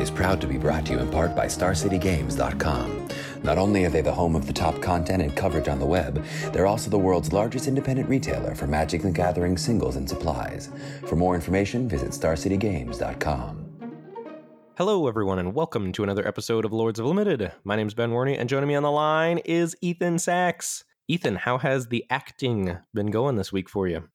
Lords is proud to be brought to you in part by StarCityGames.com. Not only are they the home of the top content and coverage on the web, they're also the world's largest independent retailer for Magic the Gathering singles and supplies. For more information, visit StarCityGames.com. Hello, everyone, and welcome to another episode of Lords of Limited. My name is Ben Warney, and joining me on the line is Ethan Saks. Ethan, how has the acting been going this week for you?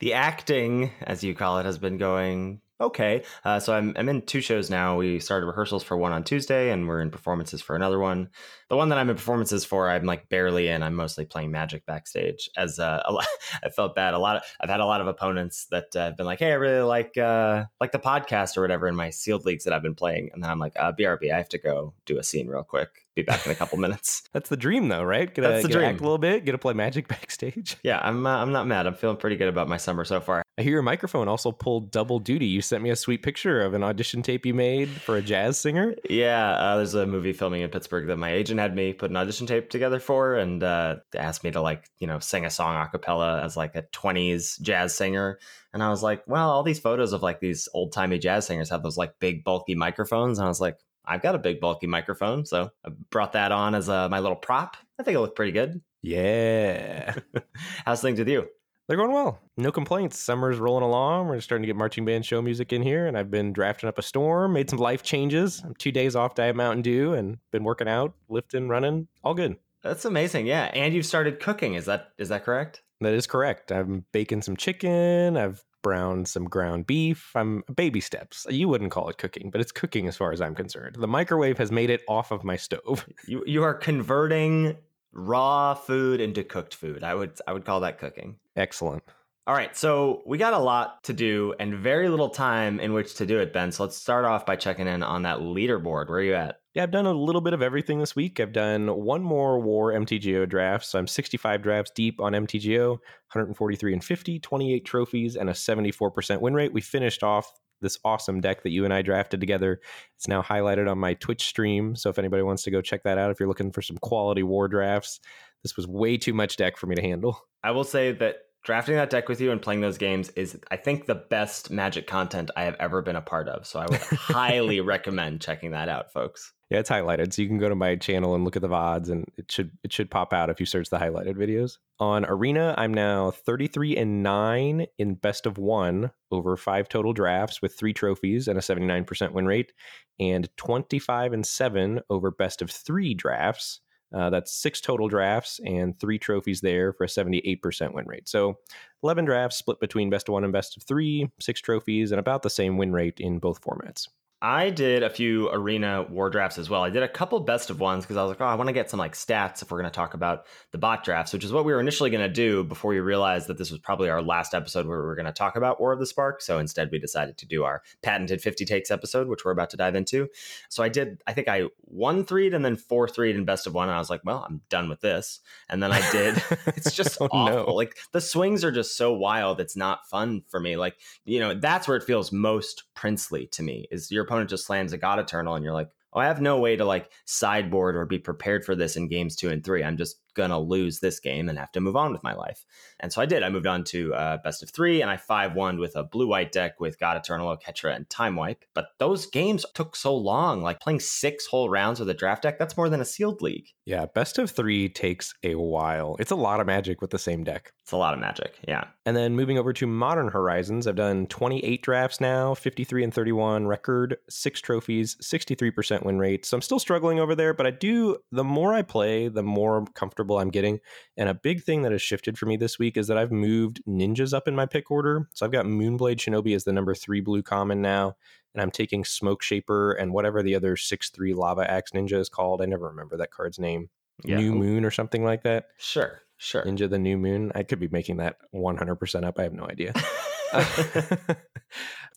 The acting, as you call it, has been going okay. Uh, so I'm, I'm in two shows now. We started rehearsals for one on Tuesday, and we're in performances for another one. The one that I'm in performances for, I'm like barely in. I'm mostly playing Magic backstage. As uh, a lot, I felt bad. A lot of I've had a lot of opponents that uh, have been like, "Hey, I really like uh, like the podcast or whatever" in my sealed leagues that I've been playing, and then I'm like, uh, "BRB, I have to go do a scene real quick." Be back in a couple minutes. That's the dream, though, right? Get That's the get dream. a little bit, get to play Magic backstage. Yeah, I'm uh, I'm not mad. I'm feeling pretty good about my summer so far. I hear your microphone also pulled double duty. You sent me a sweet picture of an audition tape you made for a jazz singer. Yeah, uh, there's a movie filming in Pittsburgh that my agent had me put an audition tape together for, and uh, asked me to like you know sing a song a cappella as like a 20s jazz singer. And I was like, well, all these photos of like these old timey jazz singers have those like big bulky microphones, and I was like, I've got a big bulky microphone, so I brought that on as uh, my little prop. I think it looked pretty good. Yeah. How's things with you? They're going well. No complaints. Summer's rolling along. We're starting to get marching band show music in here, and I've been drafting up a storm, made some life changes. I'm two days off Diet Mountain Dew, and been working out, lifting, running, all good. That's amazing. Yeah, and you've started cooking. Is that is that correct? That is correct. I'm baking some chicken. I've browned some ground beef. I'm baby steps. You wouldn't call it cooking, but it's cooking as far as I'm concerned. The microwave has made it off of my stove. You you are converting raw food into cooked food. I would I would call that cooking. Excellent. All right, so we got a lot to do and very little time in which to do it, Ben. So let's start off by checking in on that leaderboard. Where are you at? Yeah, I've done a little bit of everything this week. I've done one more War MTGO draft. So I'm 65 drafts deep on MTGO, 143 and 50, 28 trophies, and a 74% win rate. We finished off this awesome deck that you and I drafted together. It's now highlighted on my Twitch stream. So if anybody wants to go check that out, if you're looking for some quality war drafts, this was way too much deck for me to handle. I will say that drafting that deck with you and playing those games is, I think, the best Magic content I have ever been a part of. So I would highly recommend checking that out, folks. Yeah, it's highlighted, so you can go to my channel and look at the VODs, and it should it should pop out if you search the highlighted videos. On Arena, I'm now 33 and nine in best of one over five total drafts with three trophies and a 79% win rate, and 25 and seven over best of three drafts. Uh, that's six total drafts and three trophies there for a 78% win rate. So 11 drafts split between best of one and best of three, six trophies, and about the same win rate in both formats. I did a few arena war drafts as well. I did a couple best of ones because I was like, oh, I want to get some like stats if we're going to talk about the bot drafts, which is what we were initially going to do before we realized that this was probably our last episode where we were going to talk about War of the Spark. So instead, we decided to do our patented 50 takes episode, which we're about to dive into. So I did, I think I one threed and then four threed in best of one. And I was like, well, I'm done with this. And then I did, it's just Oh, awful. no. Like the swings are just so wild. It's not fun for me. Like, you know, that's where it feels most princely to me is your opponent just slams a God Eternal and you're like, oh, I have no way to like sideboard or be prepared for this in games two and three. I'm just gonna lose this game and have to move on with my life. And so I did. I moved on to uh, best of three, and I five one with a blue white deck with God Eternal, Ketra, and Time Wipe. But those games took so long. Like playing six whole rounds with a draft deck, that's more than a sealed league. Yeah, best of three takes a while. It's a lot of magic with the same deck. It's a lot of magic. Yeah. And then moving over to Modern Horizons, I've done 28 drafts now, 53 and 31 record, six trophies, 63% win rate. So I'm still struggling over there, but I do, the more I play, the more comfortable I'm getting. And a big thing that has shifted for me this week is that I've moved ninjas up in my pick order. So I've got Moonblade Shinobi as the number three blue common now. And I'm taking Smoke Shaper and whatever the other 6 3 Lava Axe Ninja is called. I never remember that card's name. Yeah. New Moon or something like that. Sure. Sure. Ninja the New Moon. I could be making that 100% up. I have no idea.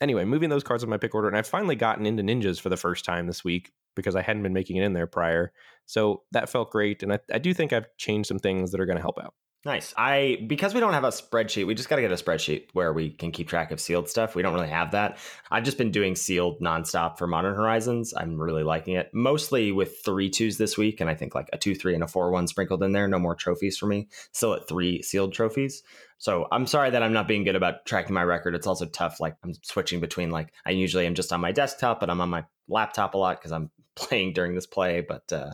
anyway, moving those cards in my pick order, and I've finally gotten into ninjas for the first time this week because I hadn't been making it in there prior. So that felt great, and I, I do think I've changed some things that are going to help out. Nice. I because we don't have a spreadsheet, we just got to get a spreadsheet where we can keep track of sealed stuff. We don't really have that. I've just been doing sealed nonstop for Modern Horizons. I'm really liking it. Mostly with three twos this week, and I think like a two three and a four one sprinkled in there. No more trophies for me. Still at three sealed trophies. So I'm sorry that I'm not being good about tracking my record. It's also tough. Like I'm switching between like I usually am just on my desktop, but I'm on my laptop a lot because I'm playing during this play. But uh,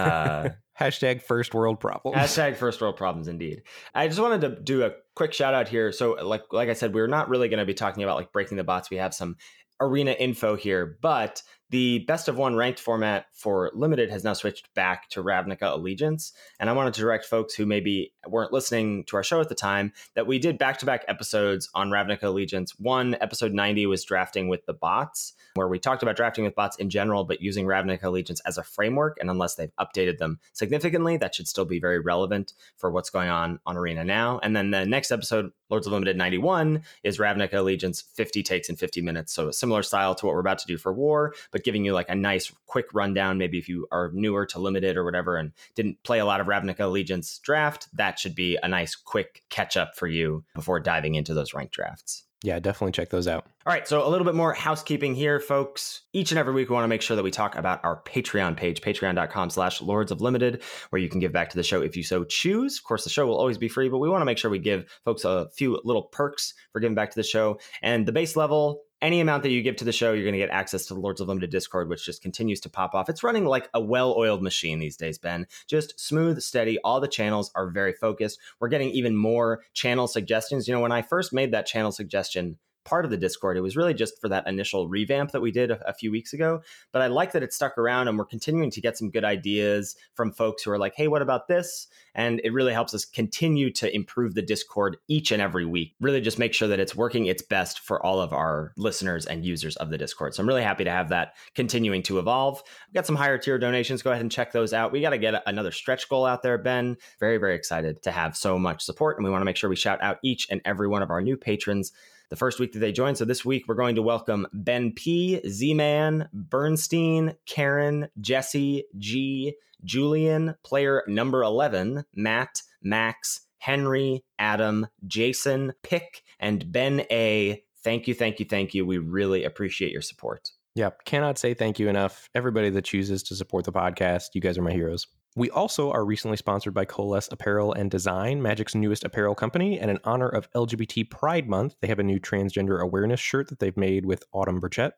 uh, Hashtag first world problems. Hashtag first world problems, indeed. I just wanted to do a quick shout out here. So, like like I said, we're not really going to be talking about like breaking the bots. We have some arena info here, but the best of one ranked format for limited has now switched back to Ravnica Allegiance. And I wanted to direct folks who maybe weren't listening to our show at the time that we did back to back episodes on Ravnica Allegiance. One, episode 90, was drafting with the bots, where we talked about drafting with bots in general, but using Ravnica Allegiance as a framework. And unless they've updated them significantly, that should still be very relevant for what's going on on Arena now. And then the next episode, Lords of Limited 91, is Ravnica Allegiance 50 takes in 50 minutes. So a similar style to what we're about to do for War, but giving you like a nice quick rundown. Maybe if you are newer to Limited or whatever and didn't play a lot of Ravnica Allegiance draft, that should be a nice quick catch up for you before diving into those ranked drafts. Yeah, definitely check those out. All right, so a little bit more housekeeping here, folks. Each and every week, we want to make sure that we talk about our Patreon page, patreon.com slash lords of limited, where you can give back to the show if you so choose. Of course, the show will always be free, but we want to make sure we give folks a few little perks for giving back to the show. And the base level any amount that you give to the show, you're going to get access to the Lords of Limited Discord, which just continues to pop off. It's running like a well oiled machine these days, Ben. Just smooth, steady. All the channels are very focused. We're getting even more channel suggestions. You know, when I first made that channel suggestion, part of the Discord. It was really just for that initial revamp that we did a, a, few weeks ago. But I like that it stuck around and we're continuing to get some good ideas from folks who are like, hey, what about this? And it really helps us continue to improve the Discord each and every week. Really just make sure that it's working its best for all of our listeners and users of the Discord. So I'm really happy to have that continuing to evolve. We've got some higher tier donations. Go ahead and check those out. We got to get another stretch goal out there, Ben. Very, very excited to have so much support. And we want to make sure we shout out each and every one of our new patrons the first week that they joined. So this week we're going to welcome Ben P, Z Man, Bernstein, Karen, Jesse, G, Julian, player number 11, Matt, Max, Henry, Adam, Jason, Pick, and Ben A. Thank you, thank you, thank you. We really appreciate your support. Yep. Cannot say thank you enough. Everybody that chooses to support the podcast, you guys are my heroes. We also are recently sponsored by Coalesce Apparel and Design, Magic's newest apparel company. And in honor of LGBT Pride Month, they have a new transgender awareness shirt that they've made with Autumn Burchett.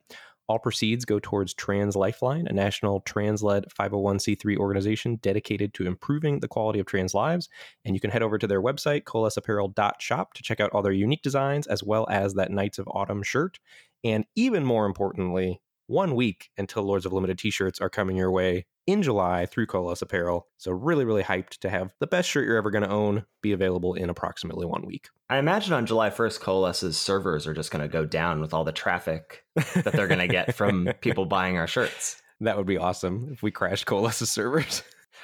All proceeds go towards Trans Lifeline, a national trans led 501c3 organization dedicated to improving the quality of trans lives. And you can head over to their website, coalesceapparel.shop, to check out all their unique designs as well as that Knights of Autumn shirt. And even more importantly, one week until Lords of Limited t shirts are coming your way in July through Coalesce Apparel. So, really, really hyped to have the best shirt you're ever going to own be available in approximately one week. I imagine on July 1st, Coalesce's servers are just going to go down with all the traffic that they're going to get from people buying our shirts. That would be awesome if we crashed Coalesce's servers.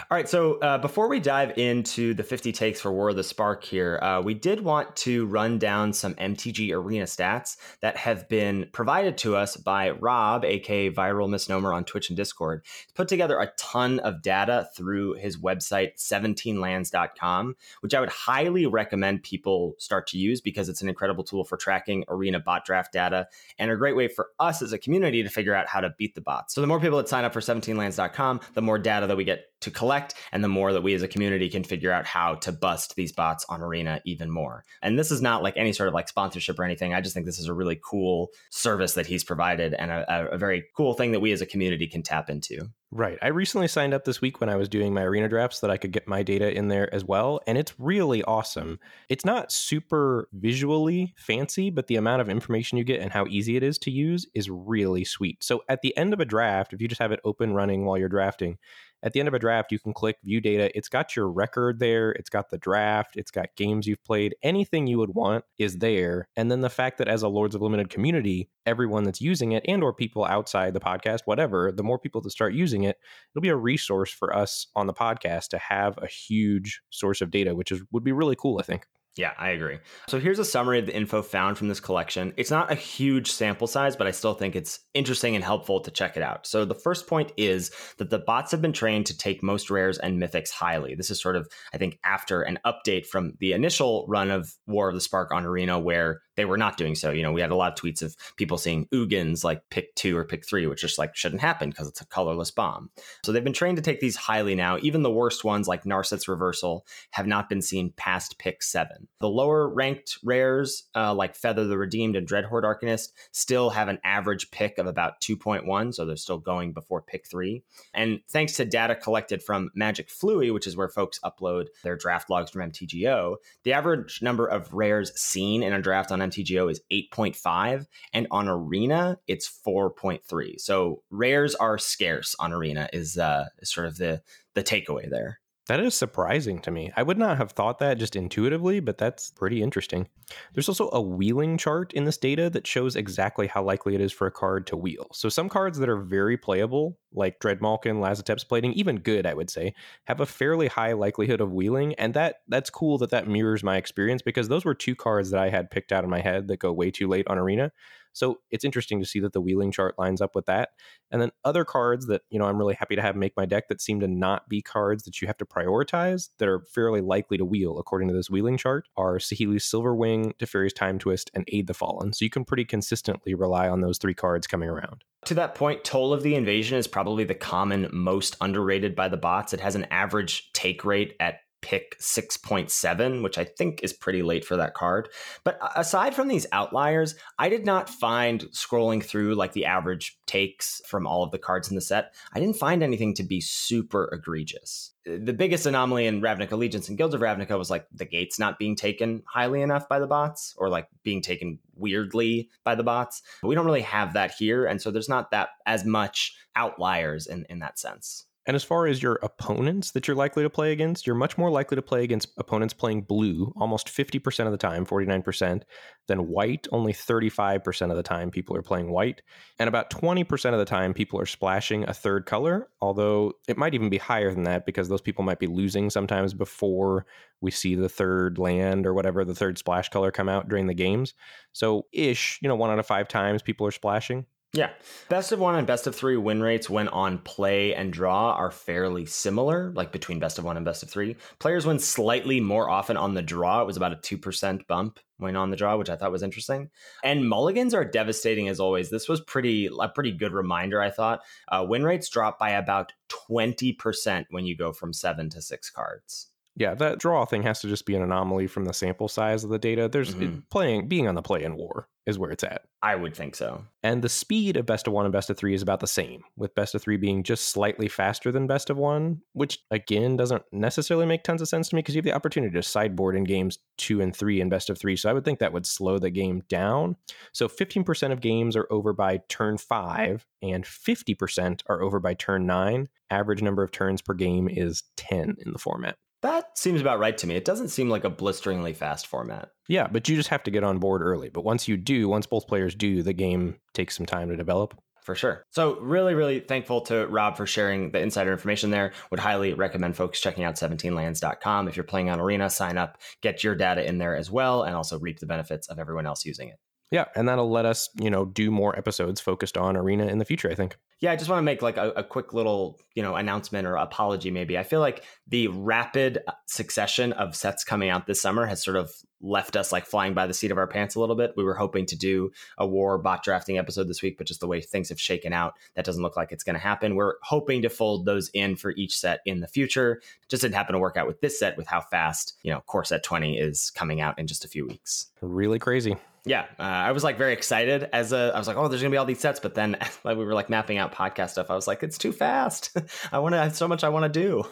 All right, so uh, before we dive into the 50 takes for War of the Spark here, uh, we did want to run down some MTG Arena stats that have been provided to us by Rob, aka Viral Misnomer on Twitch and Discord. He's put together a ton of data through his website, 17lands.com, which I would highly recommend people start to use because it's an incredible tool for tracking Arena bot draft data and a great way for us as a community to figure out how to beat the bots. So the more people that sign up for 17lands.com, the more data that we get to collect and the more that we as a community can figure out how to bust these bots on arena even more and this is not like any sort of like sponsorship or anything i just think this is a really cool service that he's provided and a, a very cool thing that we as a community can tap into Right. I recently signed up this week when I was doing my arena drafts that I could get my data in there as well. And it's really awesome. It's not super visually fancy, but the amount of information you get and how easy it is to use is really sweet. So at the end of a draft, if you just have it open running while you're drafting, at the end of a draft, you can click view data. It's got your record there, it's got the draft, it's got games you've played. Anything you would want is there. And then the fact that as a Lords of Limited community, everyone that's using it and or people outside the podcast, whatever, the more people that start using it, it'll be a resource for us on the podcast to have a huge source of data, which is would be really cool, I think. Yeah, I agree. So here's a summary of the info found from this collection. It's not a huge sample size, but I still think it's interesting and helpful to check it out. So the first point is that the bots have been trained to take most rares and mythics highly. This is sort of, I think, after an update from the initial run of War of the Spark on Arena, where they were not doing so. You know, we had a lot of tweets of people seeing Ugins like pick two or pick three, which just like shouldn't happen because it's a colorless bomb. So they've been trained to take these highly now. Even the worst ones like Narset's Reversal have not been seen past pick seven. The lower ranked rares uh, like Feather the Redeemed and Dreadhorde Arcanist still have an average pick of about 2.1, so they're still going before pick three. And thanks to data collected from Magic Flooey, which is where folks upload their draft logs from MTGO, the average number of rares seen in a draft on MTGO is 8.5, and on Arena it's 4.3. So rares are scarce on Arena is uh, sort of the the takeaway there. That is surprising to me. I would not have thought that just intuitively, but that's pretty interesting. There's also a wheeling chart in this data that shows exactly how likely it is for a card to wheel. So some cards that are very playable, like Dreadmalkin, Lazotep's Plating, even good, I would say, have a fairly high likelihood of wheeling, and that that's cool that that mirrors my experience because those were two cards that I had picked out in my head that go way too late on Arena. So it's interesting to see that the wheeling chart lines up with that. And then other cards that, you know, I'm really happy to have make my deck that seem to not be cards that you have to prioritize that are fairly likely to wheel according to this wheeling chart are Saheeli's Silverwing, Teferi's Time Twist, and Aid the Fallen. So you can pretty consistently rely on those three cards coming around. To that point, Toll of the Invasion is probably the common most underrated by the bots. It has an average take rate at pick 6.7, which I think is pretty late for that card. But aside from these outliers, I did not find scrolling through like the average takes from all of the cards in the set, I didn't find anything to be super egregious. The biggest anomaly in Ravnica Allegiance and Guilds of Ravnica was like the gates not being taken highly enough by the bots or like being taken weirdly by the bots. But we don't really have that here. And so there's not that as much outliers in, in that sense. And as far as your opponents that you're likely to play against, you're much more likely to play against opponents playing blue almost 50% of the time, 49%, than white, only 35% of the time people are playing white. And about 20% of the time people are splashing a third color, although it might even be higher than that because those people might be losing sometimes before we see the third land or whatever, the third splash color come out during the games. So, ish, you know, one out of five times people are splashing. Yeah. Best of one and best of three win rates when on play and draw are fairly similar, like between best of one and best of three. Players win slightly more often on the draw. It was about a 2% bump when on the draw, which I thought was interesting. And mulligans are devastating as always. This was pretty a pretty good reminder, I thought. Uh, win rates drop by about 20% when you go from seven to six cards. Yeah, that draw thing has to just be an anomaly from the sample size of the data. There's mm-hmm. it, playing being on the play in war is where it's at. I would think so. And the speed of best of one and best of three is about the same, with best of three being just slightly faster than best of one, which again doesn't necessarily make tons of sense to me because you have the opportunity to sideboard in games two and three in best of three. So I would think that would slow the game down. So 15% of games are over by turn five, and 50% are over by turn nine. Average number of turns per game is 10 in the format. That seems about right to me. It doesn't seem like a blisteringly fast format. Yeah, but you just have to get on board early. But once you do, once both players do, the game takes some time to develop. For sure. So, really, really thankful to Rob for sharing the insider information there. Would highly recommend folks checking out 17lands.com. If you're playing on Arena, sign up, get your data in there as well, and also reap the benefits of everyone else using it. Yeah, and that'll let us, you know, do more episodes focused on Arena in the future, I think. Yeah, I just want to make like a, a, quick little, you know, announcement or apology maybe. I feel like the rapid uh, succession of sets coming out this summer has sort of left us like flying by the seat of our pants a little bit. We were hoping to do a war bot drafting episode this week, but just the way things have shaken out, that doesn't look like it's going to happen. We're hoping to fold those in for each set in the future. Just didn't happen to work out with this set with how fast, you know, core set 20 is coming out in just a few weeks. Really crazy yeah, uh, I was like very excited as a. I was like, oh, there's gonna be all these sets, but then like we were like mapping out podcast stuff. I was like, it's too fast. I want to have so much I want to do.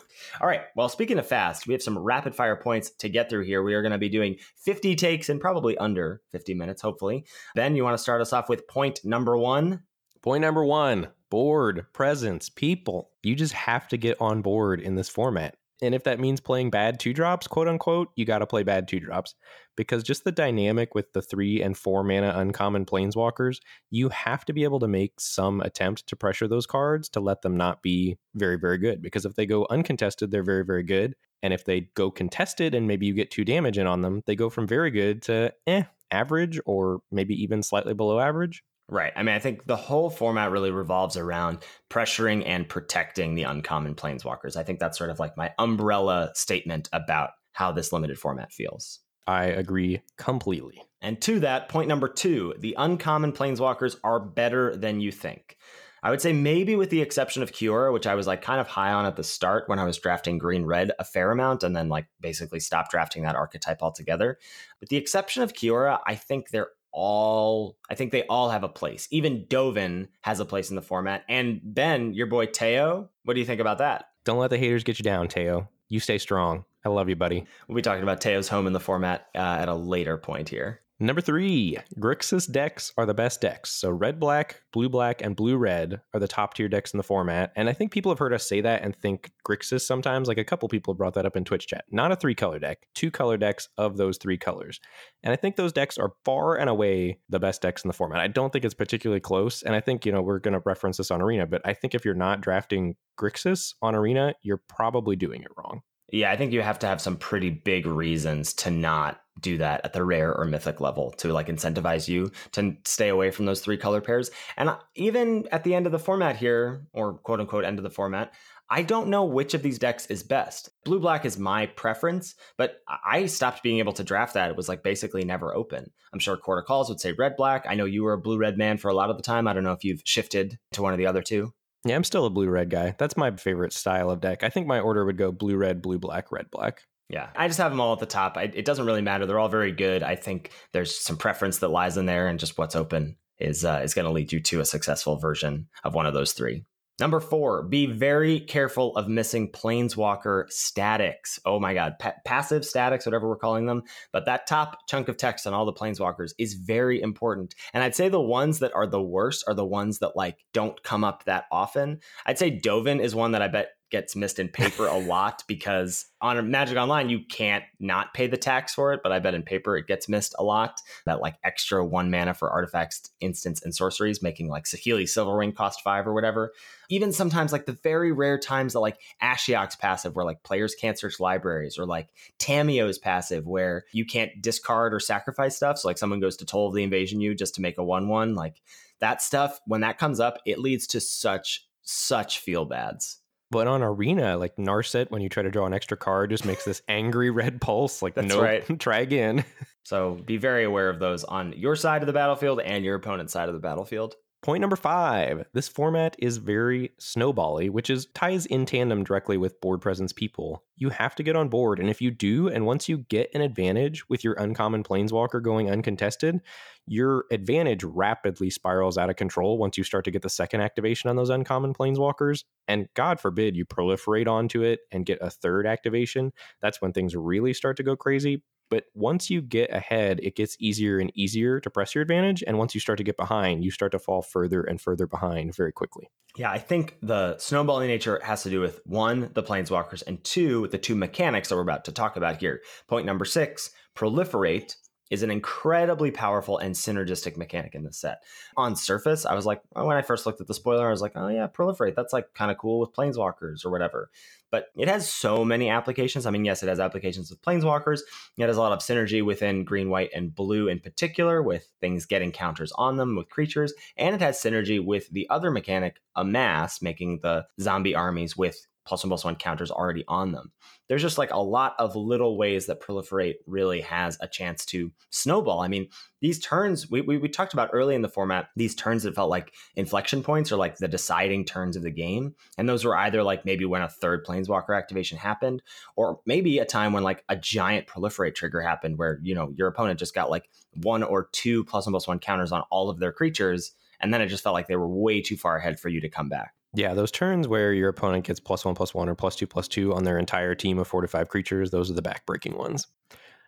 All right. Well, speaking of fast, we have some rapid fire points to get through here. We are to be doing 50 takes in probably under 50 minutes, hopefully. Then you want to start us off with point number one. Point number one: board presence, people. You just have to get on board in this format. And if that means playing bad two drops, quote unquote, you got to play bad two drops because just the dynamic with the three and four mana uncommon planeswalkers, you have to be able to make some attempt to pressure those cards to let them not be very, very good. Because if they go uncontested, they're very, very good. And if they go contested and maybe you get two damage in on them, they go from very good to eh, average or maybe even slightly below average. Right. I mean, I think the whole format really revolves around pressuring and protecting the uncommon planeswalkers. I think that's sort of like my umbrella statement about how this limited format feels. I agree completely. And to that, point number two the uncommon planeswalkers are better than you think. I would say maybe with the exception of Kiora, which I was like kind of high on at the start when I was drafting green red a fair amount and then like basically stopped drafting that archetype altogether. With the exception of Kiora, I think they're all I think they all have a place. Even Dovin has a place in the format. And Ben, your boy Teyo, what do you think about that? Don't let the haters get you down, Teyo. You stay strong. I love you, buddy. We'll be talking about Teyo's home in the format uh, at a later point here. Number three, Grixis decks are the best decks. So red black, blue black, and blue red are the top tier decks in the format. And I think people have heard us say that and think Grixis sometimes. Like a couple people brought that up in Twitch chat. Not a three color deck, two color decks of those three colors. And I think those decks are far and away the best decks in the format. I don't think it's particularly close. And I think, you know, we're going to reference this on Arena, but I think if you're not drafting Grixis on Arena, you're probably doing it wrong. Yeah, I think you have to have some pretty big reasons to not do that at the rare or mythic level to like incentivize you to stay away from those three color pairs. And uh, even at the end of the format here, or quote unquote end of the format, I don't know which of these decks is best. Blue black is my preference, but I stopped being able to draft that. It was like basically never open. I'm sure Quarter Calls would say red black. I know you were a blue red man for a lot of the time. I don't know if you've shifted to one of the other two. Yeah, I'm still a blue red guy. That's my favorite style of deck. I think my order would go blue red, blue black, red black. Yeah, I just have them all at the top. I, it doesn't really matter. They're all very good. I think there's some preference that lies in there, and just what's open is uh, is going to lead you to a successful version of one of those three. Number four, be very careful of missing planeswalker statics. Oh my God, pa- passive statics, whatever we're calling them. But that top chunk of text on all the planeswalkers is very important. And I'd say the ones that are the worst are the ones that like don't come up that often. I'd say Dovin is one that I bet gets missed in paper a lot because on Magic Online you can't not pay the tax for it, but I bet in paper it gets missed a lot. That like extra one mana for artifacts, instants, and sorceries, making like Saheeli Silverwing cost five or whatever. Even sometimes like the very rare times that like Ashiok's passive where like players can't search libraries or like Tamiyo's passive where you can't discard or sacrifice stuff. So like someone goes to Toll of the Invasion you just to make a one one. Like that stuff, when that comes up, it leads to such such feel bads. But on Arena, like Narset, when you try to draw an extra card, just makes this angry red pulse. Like, no, nope, right. try again. So be very aware of those on your side of the battlefield and your opponent's side of the battlefield. Point number five this format is very snowbally, which is ties in tandem directly with board presence people. You have to get on board, and if you do, and once you get an advantage with your uncommon planeswalker going uncontested, your advantage rapidly spirals out of control once you start to get the second activation on those uncommon planeswalkers. And God forbid you proliferate onto it and get a third activation. That's when things really start to go crazy. But once you get ahead, it gets easier and easier to press your advantage. And once you start to get behind, you start to fall further and further behind very quickly. Yeah, I think the snowballing nature has to do with one, the planeswalkers, and two, the two mechanics that we're about to talk about here. Point number six proliferate is an incredibly powerful and synergistic mechanic in this set. On surface, I was like, oh, when I first looked at the spoiler, I was like, oh yeah, proliferate. That's like kind of cool with planeswalkers or whatever. But it has so many applications. I mean, yes, it has applications with planeswalkers. It has a lot of synergy within green, white, and blue in particular, with things getting counters on them with creatures. And it has synergy with the other mechanic, amass, making the zombie armies with plus one plus one counters already on them. There's just like a lot of little ways that proliferate really has a chance to snowball. I mean, these turns we, we, we talked about early in the format, these turns that felt like inflection points or like the deciding turns of the game. And those were either like maybe when a third planeswalker activation happened, or maybe a time when like a giant proliferate trigger happened where, you know, your opponent just got like one or two plus one plus one counters on all of their creatures. And then it just felt like they were way too far ahead for you to come back. Yeah, those turns where your opponent gets plus one, plus one, or plus two, plus two on their entire team of four to five creatures, those are the backbreaking ones.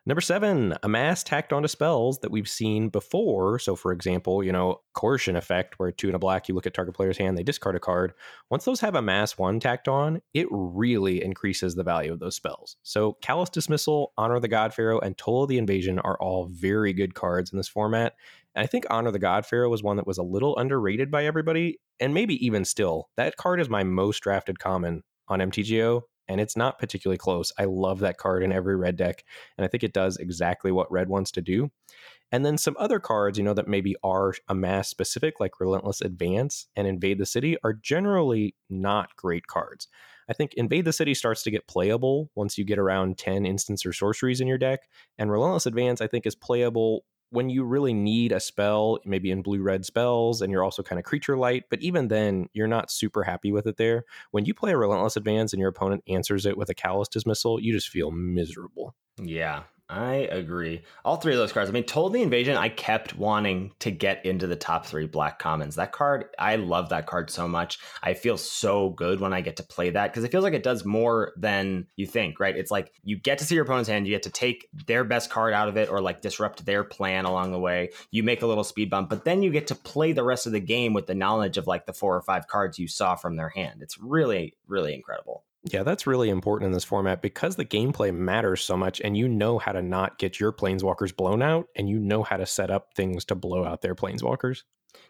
Number seven, amass tacked onto spells that we've seen before. So, for example, you know, coercion effect, where two and a black, you look at target player's hand, they discard a card. Once those have amass one tacked on, it really increases the value of those spells. So, Callous Dismissal, Honor the God Pharaoh, and Toll of the Invasion are all very good cards in this format. And I think Honor the God Pharaoh was one that was a little underrated by everybody, and maybe even still. That card is my most drafted common on MTGO, and it's not particularly close. I love that card in every red deck, and I think it does exactly what red wants to do. And then some other cards, you know, that maybe are amass specific, like Relentless Advance and Invade the City, are generally not great cards. I think Invade the City starts to get playable once you get around 10 instants or sorceries in your deck. And Relentless Advance, I think, is playable when you really need a spell, maybe in blue red spells, and you're also kind of creature light, but even then, you're not super happy with it there. When you play a relentless advance and your opponent answers it with a callous dismissal, you just feel miserable. Yeah, I agree. All three of those cards. I mean, Toll of the Invasion, I kept wanting to get into the top three black commons. That card, I love that card so much. I feel so good when I get to play that because it feels like it does more than you think, right? It's like you get to see your opponent's hand, you get to take their best card out of it or like disrupt their plan along the way. You make a little speed bump, but then you get to play the rest of the game with the knowledge of like the four or five cards you saw from their hand. It's really, really incredible. Yeah, that's really important in this format because the gameplay matters so much and you know how to not get your planeswalkers blown out and you know how to set up things to blow out their planeswalkers.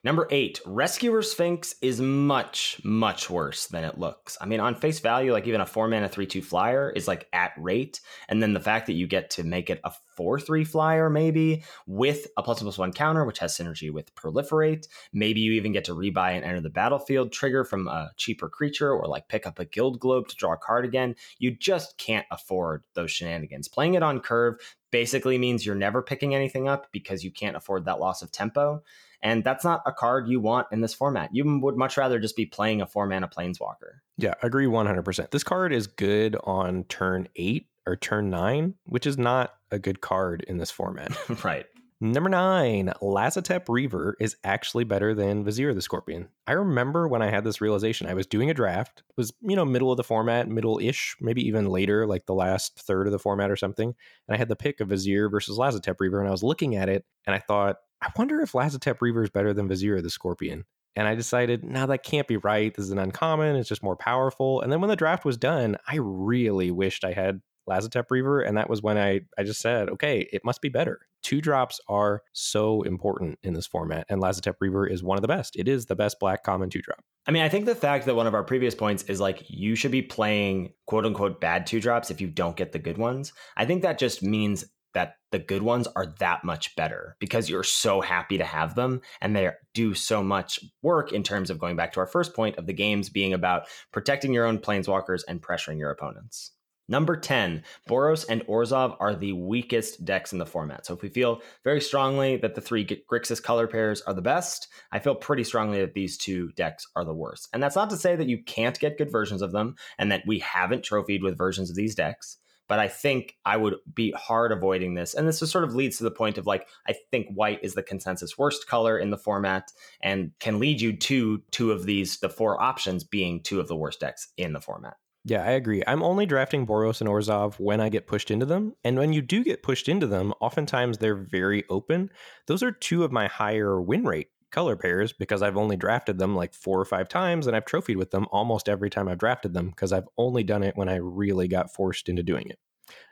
Number eight, Rescuer Sphinx is much, much worse than it looks. I mean, on face value, like even a four mana 3 2 flyer is like at rate. And then the fact that you get to make it a 4 3 flyer, maybe with a plus plus one counter, which has synergy with Proliferate. Maybe you even get to rebuy and enter the battlefield trigger from a cheaper creature or like pick up a Guild Globe to draw a card again. You just can't afford those shenanigans. Playing it on curve basically means you're never picking anything up because you can't afford that loss of tempo. And that's not a card you want in this format. You would much rather just be playing a four mana planeswalker. Yeah, agree 100%. This card is good on turn eight or turn nine, which is not a good card in this format. right. Number nine, Lazotep Reaver is actually better than Vizier the Scorpion. I remember when I had this realization, I was doing a draft, it was, you know, middle of the format, middle ish, maybe even later, like the last third of the format or something. And I had the pick of Vizier versus Lazotep Reaver, and I was looking at it and I thought, I wonder if Lazotep Reaver is better than Vizier the Scorpion. And I decided, no, that can't be right. This is an uncommon. It's just more powerful. And then when the draft was done, I really wished I had Lazotep Reaver. And that was when I, I just said, okay, it must be better. Two drops are so important in this format. And Lazotep Reaver is one of the best. It is the best black common two drop. I mean, I think the fact that one of our previous points is like you should be playing quote unquote bad two drops if you don't get the good ones. I think that just means that the good ones are that much better because you're so happy to have them and they do so much work in terms of going back to our first point of the games being about protecting your own planeswalkers and pressuring your opponents. Number 10, Boros and Orzhov are the weakest decks in the format. So if we feel very strongly that the three Grixis color pairs are the best, I feel pretty strongly that these two decks are the worst. And that's not to say that you can't get good versions of them and that we haven't trophied with versions of these decks but I think I would be hard avoiding this. And this sort of leads to the point of like, I think white is the consensus worst color in the format and can lead you to two of these, the four options being two of the worst decks in the format. Yeah, I agree. I'm only drafting Boros and Orzhov when I get pushed into them. And when you do get pushed into them, oftentimes they're very open. Those are two of my higher win rate color pairs because I've only drafted them like four or five times and I've trophied with them almost every time I've drafted them because I've only done it when I really got forced into doing it.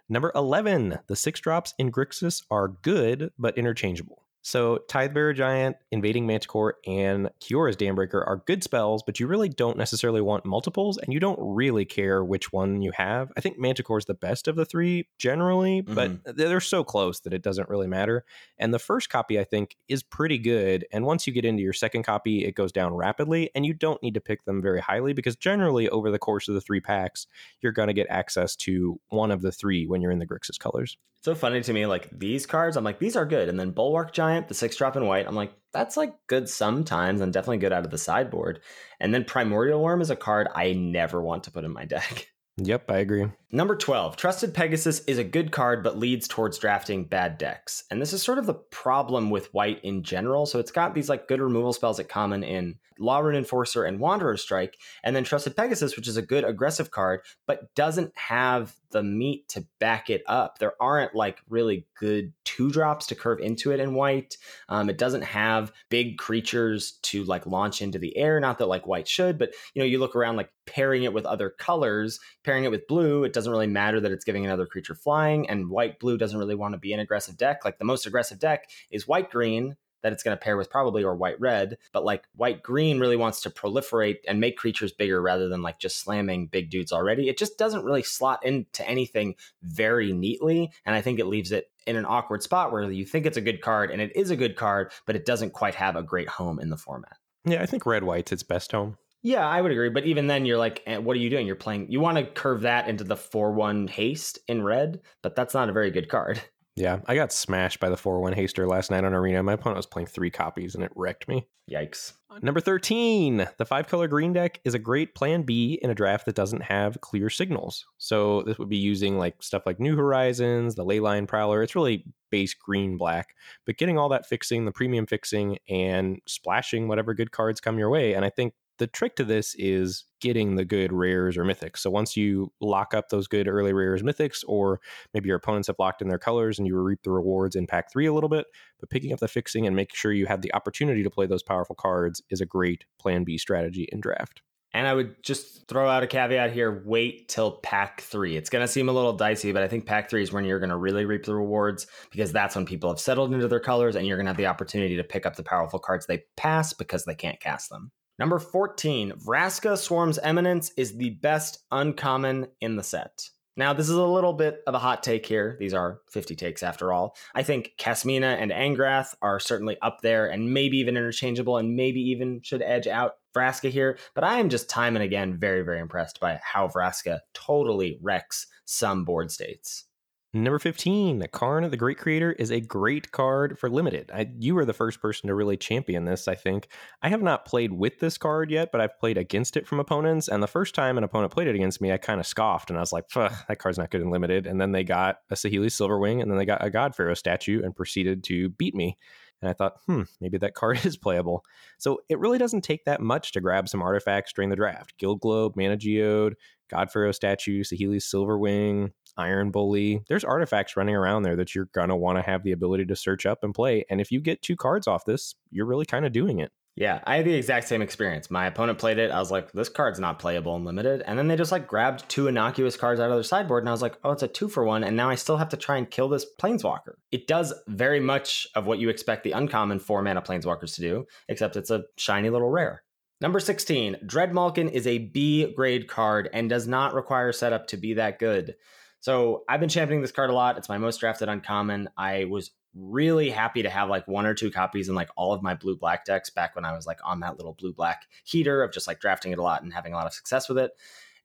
Number 11, the six drops in Grixis are good but interchangeable. So, Tidebearer Giant, Invading Manticore, and Kiora's Dambreaker are good spells, but you really don't necessarily want multiples, and you don't really care which one you have. I think Manticore is the best of the three generally, but mm-hmm. they're so close that it doesn't really matter. And the first copy, I think, is pretty good. And once you get into your second copy, it goes down rapidly, and you don't need to pick them very highly because generally, over the course of the three packs, you're going to get access to one of the three when you're in the Grixis colors so funny to me. Like these cards, I'm like, these are good. And then Bulwark Giant, the six drop in white, I'm like, that's like good sometimes and definitely good out of the sideboard. And then Primordial Wurm is a card I never want to put in my deck. Yep, I agree. Number 12, Trusted Pegasus is a good card, but leads towards drafting bad decks. And this is sort of the problem with white in general. So it's got these like good removal spells at common in Law Rune Enforcer and Wanderer Strike, and then Trusted Pegasus, which is a good aggressive card, but doesn't have the meat to back it up. There aren't like really good two drops to curve into it in white. Um, it doesn't have big creatures to like launch into the air. Not that like white should, but you know, you look around like pairing it with other colors, pairing it with blue, it doesn't really matter that it's giving another creature flying, and white blue doesn't really want to be an aggressive deck. Like the most aggressive deck is white green that it's going to pair with probably or white red, but like white green really wants to proliferate and make creatures bigger rather than like just slamming big dudes already. It just doesn't really slot into anything very neatly. And I think it leaves it in an awkward spot where you think it's a good card and it is a good card, but it doesn't quite have a great home in the format. Yeah, I think red white's its best home. Yeah, I would agree. But even then, you're like, eh, what are you doing? You're playing, you want to curve that into the 4 1 haste in red, but that's not a very good card. Yeah, I got smashed by the 4 1 haster last night on Arena. My opponent was playing three copies and it wrecked me. Yikes. Number 13, the five color green deck is a great plan B in a draft that doesn't have clear signals. So this would be using like stuff like New Horizons, the Leyline Prowler. It's really base green black, but getting all that fixing, the premium fixing, and splashing whatever good cards come your way. And I think the trick to this is getting the good rares or mythics. So once you lock up those good early rares mythics, or maybe your opponents have locked in their colors and you reap the rewards in pack three a little bit, but picking up the fixing and making sure you have the opportunity to play those powerful cards is a great plan B strategy in draft. And I would just throw out a caveat here wait till pack three. It's going to seem a little dicey, but I think pack three is when you're going to really reap the rewards because that's when people have settled into their colors and you're going to have the opportunity to pick up the powerful cards they pass because they can't cast them. Number 14, Vraska Swarm's Eminence is the best uncommon in the set. Now, this is a little bit of a hot take here. These are 50 takes after all. I think Kasmina and Angrath are certainly up there and maybe even interchangeable and maybe even should edge out Vraska here. But I am just time and again very, very impressed by how Vraska totally wrecks some board states. Number 15, Karn, of the Great Creator, is a great card for limited. I, you were the first person to really champion this, I think. I have not played with this card yet, but I've played against it from opponents. And the first time an opponent played it against me, I kind of scoffed and I was like, that card's not good in limited. And then they got a Saheeli Silverwing and then they got a God Pharaoh statue and proceeded to beat me. And I thought, hmm, maybe that card is playable. So it really doesn't take that much to grab some artifacts during the draft. Guild Globe, Mana Geode, God Pharaoh statue, Saheeli Silverwing, Iron Bully. There's artifacts running around there that you're going to want to have the ability to search up and play. And if you get two cards off this, you're really kind of doing it. Yeah, I had the exact same experience. My opponent played it. I was like, this card's not playable and limited. And then they just like grabbed two innocuous cards out of their sideboard. And I was like, oh, it's a two for one. And now I still have to try and kill this planeswalker. It does very much of what you expect the uncommon four mana planeswalkers to do, except it's a shiny little rare. Number 16, Dreadmalkin is a B grade card and does not require setup to be that good. So I've been championing this card a lot. It's my most drafted uncommon. I was really happy to have like one or two copies in like all of my blue black decks back when I was like on that little blue black heater of just like drafting it a lot and having a lot of success with it.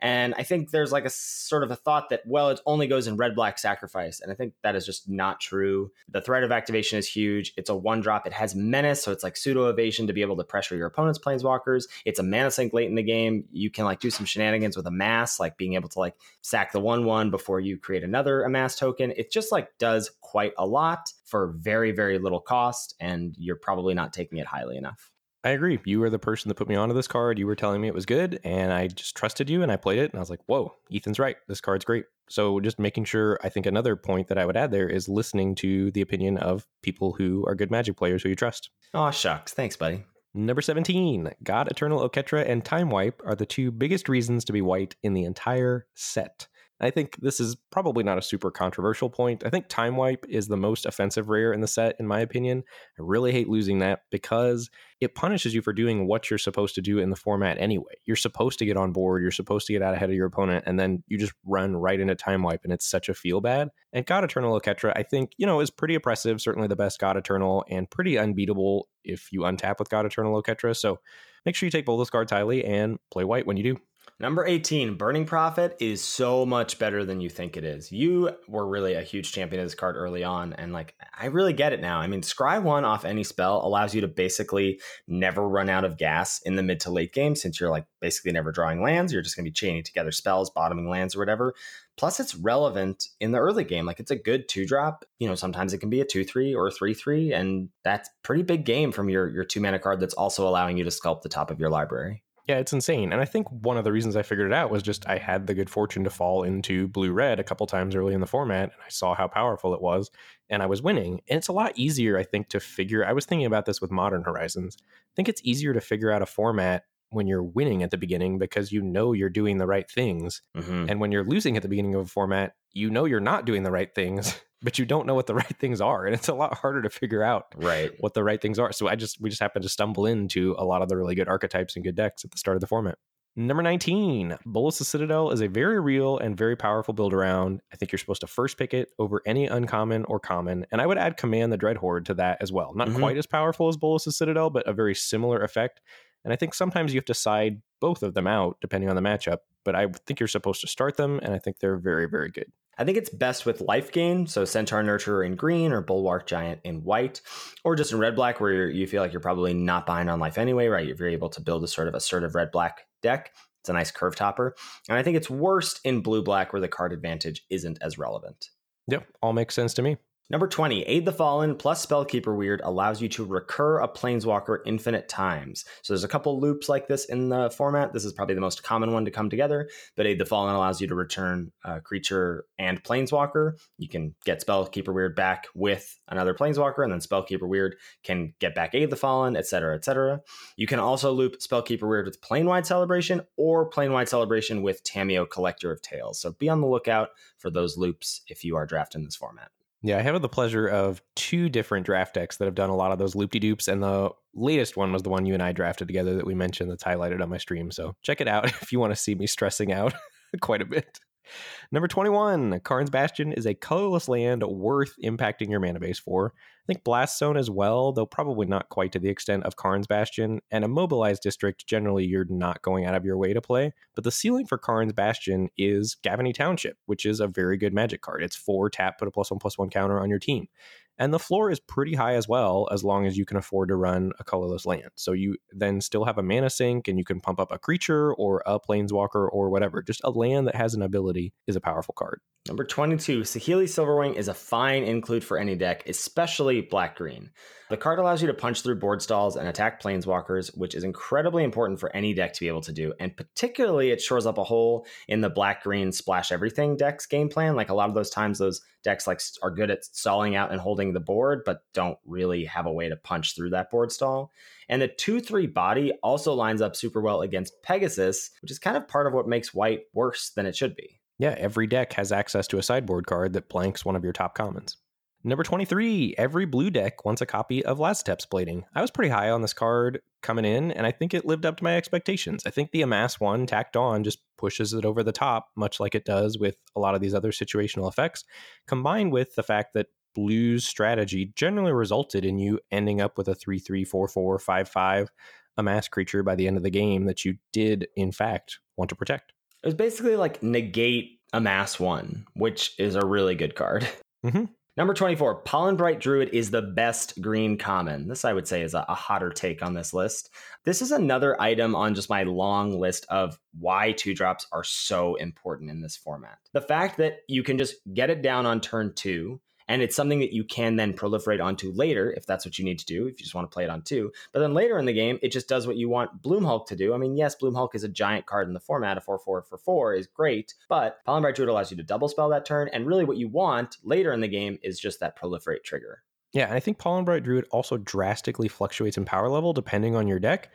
And I think there's like a sort of a thought that, well, it only goes in red black sacrifice. And I think that is just not true. The threat of activation is huge. It's a one drop. It has menace. So it's like pseudo evasion to be able to pressure your opponent's planeswalkers. It's a mana sink late in the game. You can like do some shenanigans with amass, like being able to like sack the one one before you create another amass token. It just like does quite a lot for very, very little cost. And you're probably not taking it highly enough. I agree. You were the person that put me onto this card. You were telling me it was good, and I just trusted you and I played it. And I was like, whoa, Ethan's right. This card's great. So just making sure, I think another point that I would add there is listening to the opinion of people who are good magic players who you trust. Oh, shucks. Thanks, buddy. Number 17, God Eternal Oketra and Time Wipe are the two biggest reasons to be white in the entire set. I think this is probably not a super controversial point. I think Time Wipe is the most offensive rare in the set, in my opinion. I really hate losing that because it punishes you for doing what you're supposed to do in the format anyway. You're supposed to get on board, you're supposed to get out ahead of your opponent, and then you just run right into Time Wipe, and it's such a feel bad. And God Eternal Oketra, I think, you know, is pretty oppressive, certainly the best God Eternal, and pretty unbeatable if you untap with God Eternal Oketra. So make sure you take both those cards highly and play white when you do. Number 18, Burning Prophet is so much better than you think it is. You were really a huge champion of this card early on, and like I really get it now. I mean, scry one off any spell allows you to basically never run out of gas in the mid to late game since you're like basically never drawing lands. You're just gonna be chaining together spells, bottoming lands, or whatever. Plus, it's relevant in the early game. Like it's a good two drop. You know, sometimes it can be a two three or a three three, and that's pretty big game from your your two mana card that's also allowing you to sculpt the top of your library. Yeah, it's insane. And I think one of the reasons I figured it out was just I had the good fortune to fall into blue red a couple times early in the format and I saw how powerful it was and I was winning. And it's a lot easier, I think, to figure. I was thinking about this with Modern Horizons. I think it's easier to figure out a format when you're winning at the beginning because you know you're doing the right things. Mhm. And when you're losing at the beginning of a format, you know you're not doing the right things, but you don't know what the right things are. And it's a lot harder to figure out Right. what the right things are. So I just we just happened to stumble into a lot of the really good archetypes and good decks at the start of the format. Number 19, Bolas the Citadel is a very real and very powerful build around. I think you're supposed to first pick it over any uncommon or common. And I would add Command the Dreadhorde to that as well. Not Mhm. quite as powerful as Bolas the Citadel, but a very similar effect. And I think sometimes you have to side both of them out depending on the matchup. But I think you're supposed to start them, and I think they're very, very good. I think it's best with life gain, so Centaur Nurturer in green or Bulwark Giant in white, or just in red black where you're, you feel like you're probably not buying on life anyway, right? If you're able to build a sort of assertive red black deck, it's a nice curve topper. And I think it's worst in blue black where the card advantage isn't as relevant. Yep, all makes sense to me. Number 20, Aid the Fallen plus Spellkeeper Weird allows you to recur a Planeswalker infinite times. So there's a couple loops like this in the format. This is probably the most common one to come together, but Aid the Fallen allows you to return a creature and Planeswalker. You can get Spellkeeper Weird back with another Planeswalker, and then Spellkeeper Weird can get back Aid the Fallen, etc., etc. You can also loop Spellkeeper Weird with Planewide Celebration or Planewide Celebration with Tamiyo Collector of Tales. So be on the lookout for those loops if you are drafting this format. Yeah, I have the pleasure of two different draft decks that have done a lot of those loop de dupes, and the latest one was the one you and I drafted together that we mentioned that's highlighted on my stream. So check it out if you want to see me stressing out quite a bit. Number 21, Karn's Bastion is a colorless land worth impacting your mana base for. I think Blast Zone as well, though probably not quite to the extent of Karn's Bastion. And a mobilized district, generally you're not going out of your way to play. But the ceiling for Karn's Bastion is Gavony Township, which is a very good magic card. It's four tap, put a plus one plus one counter on your team. And the floor is pretty high as well, as long as you can afford to run a colorless land. So you then still have a mana sink and you can pump up a creature or a planeswalker or whatever. Just a land that has an ability is a powerful card. Number 22, Saheeli Silverwing is a fine include for any deck, especially black green. The card allows you to punch through board stalls and attack planeswalkers, which is incredibly important for any deck to be able to do. And particularly, it shores up a hole in the black green splash everything decks game plan. Like a lot of those times, those decks like are good at stalling out and holding the board, but don't really have a way to punch through that board stall. And the 2 3 body also lines up super well against Pegasus, which is kind of part of what makes white worse than it should be. Yeah, every deck has access to a sideboard card that blanks one of your top commons. Number 23, every blue deck wants a copy of Lazotep Plating. I was pretty high on this card coming in, and I think it lived up to my expectations. I think the Amass one tacked on just pushes it over the top, much like it does with a lot of these other situational effects, combined with the fact that blue's strategy generally resulted in you ending up with a 3 3 4 4 5 5 Amass creature by the end of the game that you did, in fact, want to protect. It was basically like negate Amass one, which is a really good card. Mhm. Number 24, Pollenbright Druid is the best green common. This, I would say, is a, a hotter take on this list. This is another item on just my long list of why two drops are so important in this format. The fact that you can just get it down on turn two, and it's something that you can then proliferate onto later if that's what you need to do, if you just want to play it on two. But then later in the game, it just does what you want Bloom Hulk to do. I mean, yes, Bloom Hulk is a giant card in the format, a 4 4 for 4 is great, but Bright Druid allows you to double spell that turn. And really, what you want later in the game is just that proliferate trigger. Yeah, and I think Pollenbright Druid also drastically fluctuates in power level depending on your deck,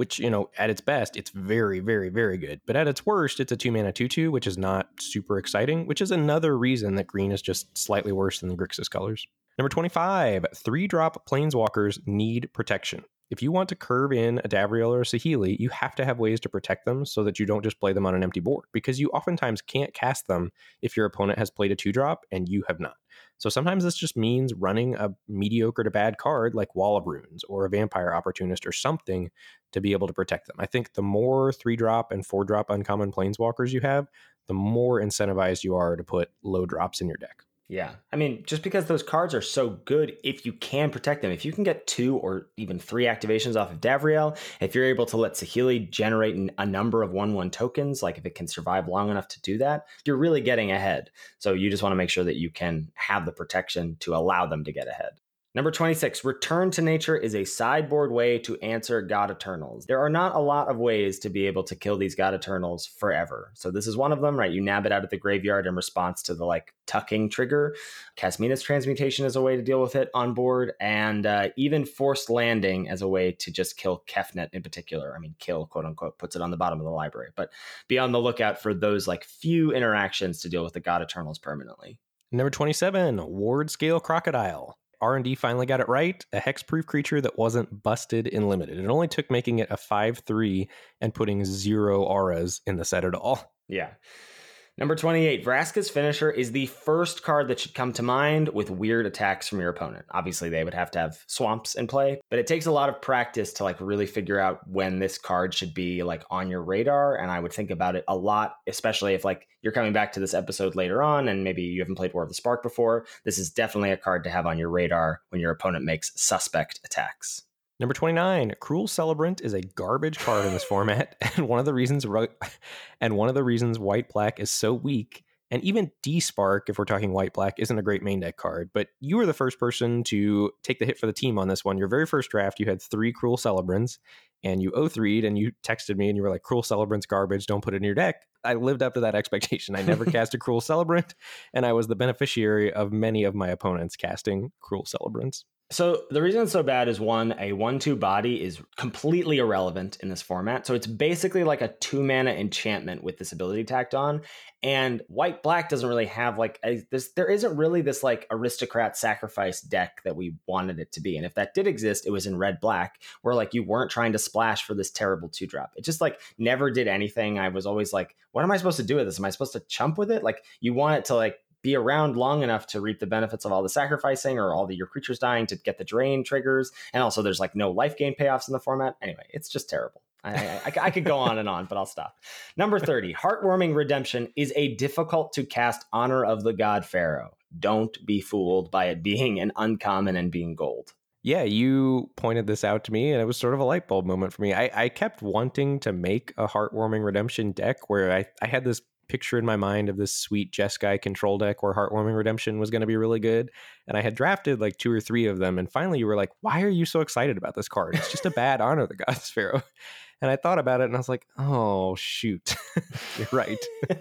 which, you know, at its best, it's very, very, very good. But at its worst, it's a two mana 2 2, which is not super exciting, which is another reason that green is just slightly worse than the Grixis colors. Number 25, three drop planeswalkers need protection. If you want to curve in a Davriel or a Saheeli, you have to have ways to protect them so that you don't just play them on an empty board, because you oftentimes can't cast them if your opponent has played a two drop and you have not. So sometimes this just means running a mediocre to bad card like Wall of Runes or a Vampire Opportunist or something to be able to protect them. I think the more three drop and four drop uncommon planeswalkers you have, the more incentivized you are to put low drops in your deck. Yeah. I mean, just because those cards are so good, if you can protect them, if you can get two or even three activations off of Davriel, if you're able to let Saheeli generate a number of 1 1 tokens, like if it can survive long enough to do that, you're really getting ahead. So you just want to make sure that you can have the protection to allow them to get ahead. Number 26, Return to Nature is a sideboard way to answer God Eternals. There are not a lot of ways to be able to kill these God Eternals forever. So this is one of them, right? You nab it out of the graveyard in response to the like tucking trigger. Kasmina's Transmutation is a way to deal with it on board, and uh, even Forced Landing as a way to just kill Kefnet in particular. I mean, kill, quote unquote, puts it on the bottom of the library. But be on the lookout for those like few interactions to deal with the God Eternals permanently. Number 27, Wardscale Crocodile. R&D finally got it right, a hexproof creature that wasn't busted in limited. It only took making it a 5-3 and putting zero auras in the set at all. Yeah. Number 28, Vraska's Finisher is the first card that should come to mind with weird attacks from your opponent. Obviously, they would have to have swamps in play, but it takes a lot of practice to like really figure out when this card should be like on your radar. And I would think about it a lot, especially if like you're coming back to this episode later on and maybe you haven't played War of the Spark before. This is definitely a card to have on your radar when your opponent makes suspect attacks. Number 29, Cruel Celebrant is a garbage card in this format and one of the reasons and one of the reasons white black is so weak and even Despark if we're talking white black isn't a great main deck card, but you were the first person to take the hit for the team on this one. Your very first draft, you had 3 Cruel Celebrants and you 3 and you texted me and you were like Cruel Celebrant's garbage, don't put it in your deck. I lived up to that expectation. I never cast a Cruel Celebrant and I was the beneficiary of many of my opponents casting Cruel Celebrants. So the reason it's so bad is one, a one-two body is completely irrelevant in this format. So it's basically like a two mana enchantment with this ability tacked on. And white black doesn't really have like a, this. There isn't really this like aristocrat sacrifice deck that we wanted it to be. And if that did exist, it was in red black, where like you weren't trying to splash for this terrible two drop. It just like never did anything. I was always like, what am I supposed to do with this? Am I supposed to chump with it? Like you want it to like be around long enough to reap the benefits of all the sacrificing or all the your creatures dying to get the drain triggers. And also, there's like no life gain payoffs in the format. Anyway, it's just terrible. I, I, I, could go on and on, but I'll stop. Number 30, Heartwarming Redemption is a difficult to cast Honor of the God Pharaoh. Don't be fooled by it being an uncommon and being gold. Yeah, you pointed this out to me, and it was sort of a light bulb moment for me. I, I kept wanting to make a Heartwarming Redemption deck where I, I had this picture in my mind of this sweet Jeskai control deck where Heartwarming Redemption was going to be really good. And I had drafted like two or three of them. And finally, you were like, why are you so excited about this card? It's just a bad honor, the God's Pharaoh. And I thought about it and I was like, oh, shoot. You're right.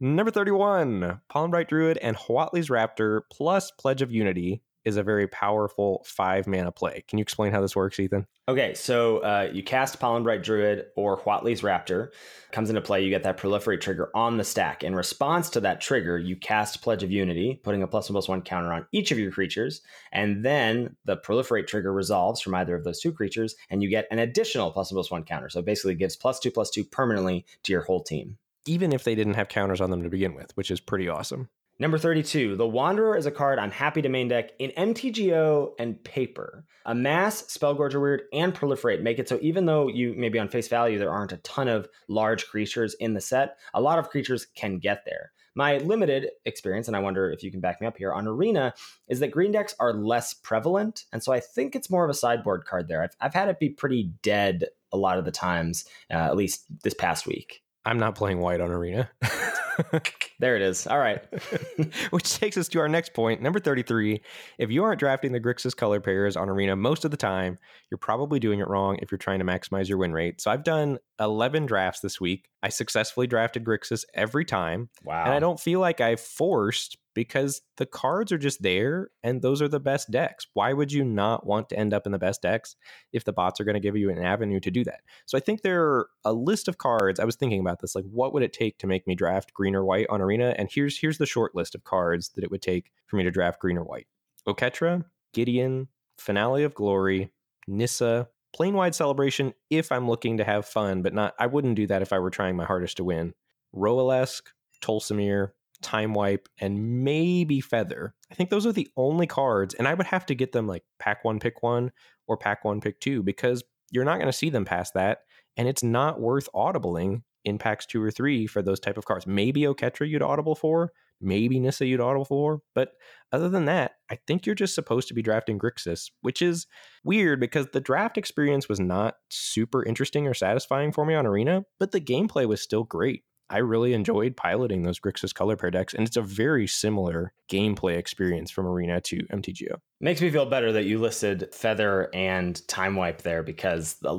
Number 31, Pollenbright Druid and Huatli's Raptor plus Pledge of Unity is a very powerful five mana play. Can you explain how this works, Ethan? Okay, so uh, you cast Pollenbright Druid or Huatli's Raptor comes into play. You get that proliferate trigger on the stack. In response to that trigger, you cast Pledge of Unity, putting a plus one plus one counter on each of your creatures, and then the proliferate trigger resolves from either of those two creatures, and you get an additional plus one plus one counter. So basically, gives plus two plus two permanently to your whole team even if they didn't have counters on them to begin with, which is pretty awesome. Number 32, the Wanderer is a card I'm happy to main deck in MTGO and paper. Amass, Spellgorger Weird, and Proliferate make it so even though you maybe on face value there aren't a ton of large creatures in the set, a lot of creatures can get there. My limited experience, and I wonder if you can back me up here on Arena, is that green decks are less prevalent. And so I think it's more of a sideboard card there. I've, I've had it be pretty dead a lot of the times, uh, at least this past week. I'm not playing white on Arena. there it is. All right. Which takes us to our next point, number 33. If you aren't drafting the Grixis color pairs on Arena most of the time, you're probably doing it wrong if you're trying to maximize your win rate. So I've done 11 drafts this week. I successfully drafted Grixis every time. Wow. And I don't feel like I forced because the cards are just there and those are the best decks. Why would you not want to end up in the best decks if the bots are going to give you an avenue to do that? So I think there are a list of cards. I was thinking about this like what would it take to make me draft green or white on arena and here's here's the short list of cards that it would take for me to draft green or white. Oketra, Gideon, Finale of Glory, Nissa, Planewide Celebration if I'm looking to have fun, but not I wouldn't do that if I were trying my hardest to win. Roalesk, Tolsimir, Time Wipe, and maybe Feather. I think those are the only cards, and I would have to get them like pack one, pick one, or pack one, pick two, because you're not going to see them past that, and it's not worth audibling in packs two or three for those type of cards. Maybe Oketra you'd audible for, maybe Nissa you'd audible for, but other than that, I think you're just supposed to be drafting Grixis, which is weird because the draft experience was not super interesting or satisfying for me on Arena, but the gameplay was still great. I really enjoyed piloting those Grixis color pair decks, and it's a very similar gameplay experience from Arena to MTGO. Makes me feel better that you listed Feather and Time Wipe there because the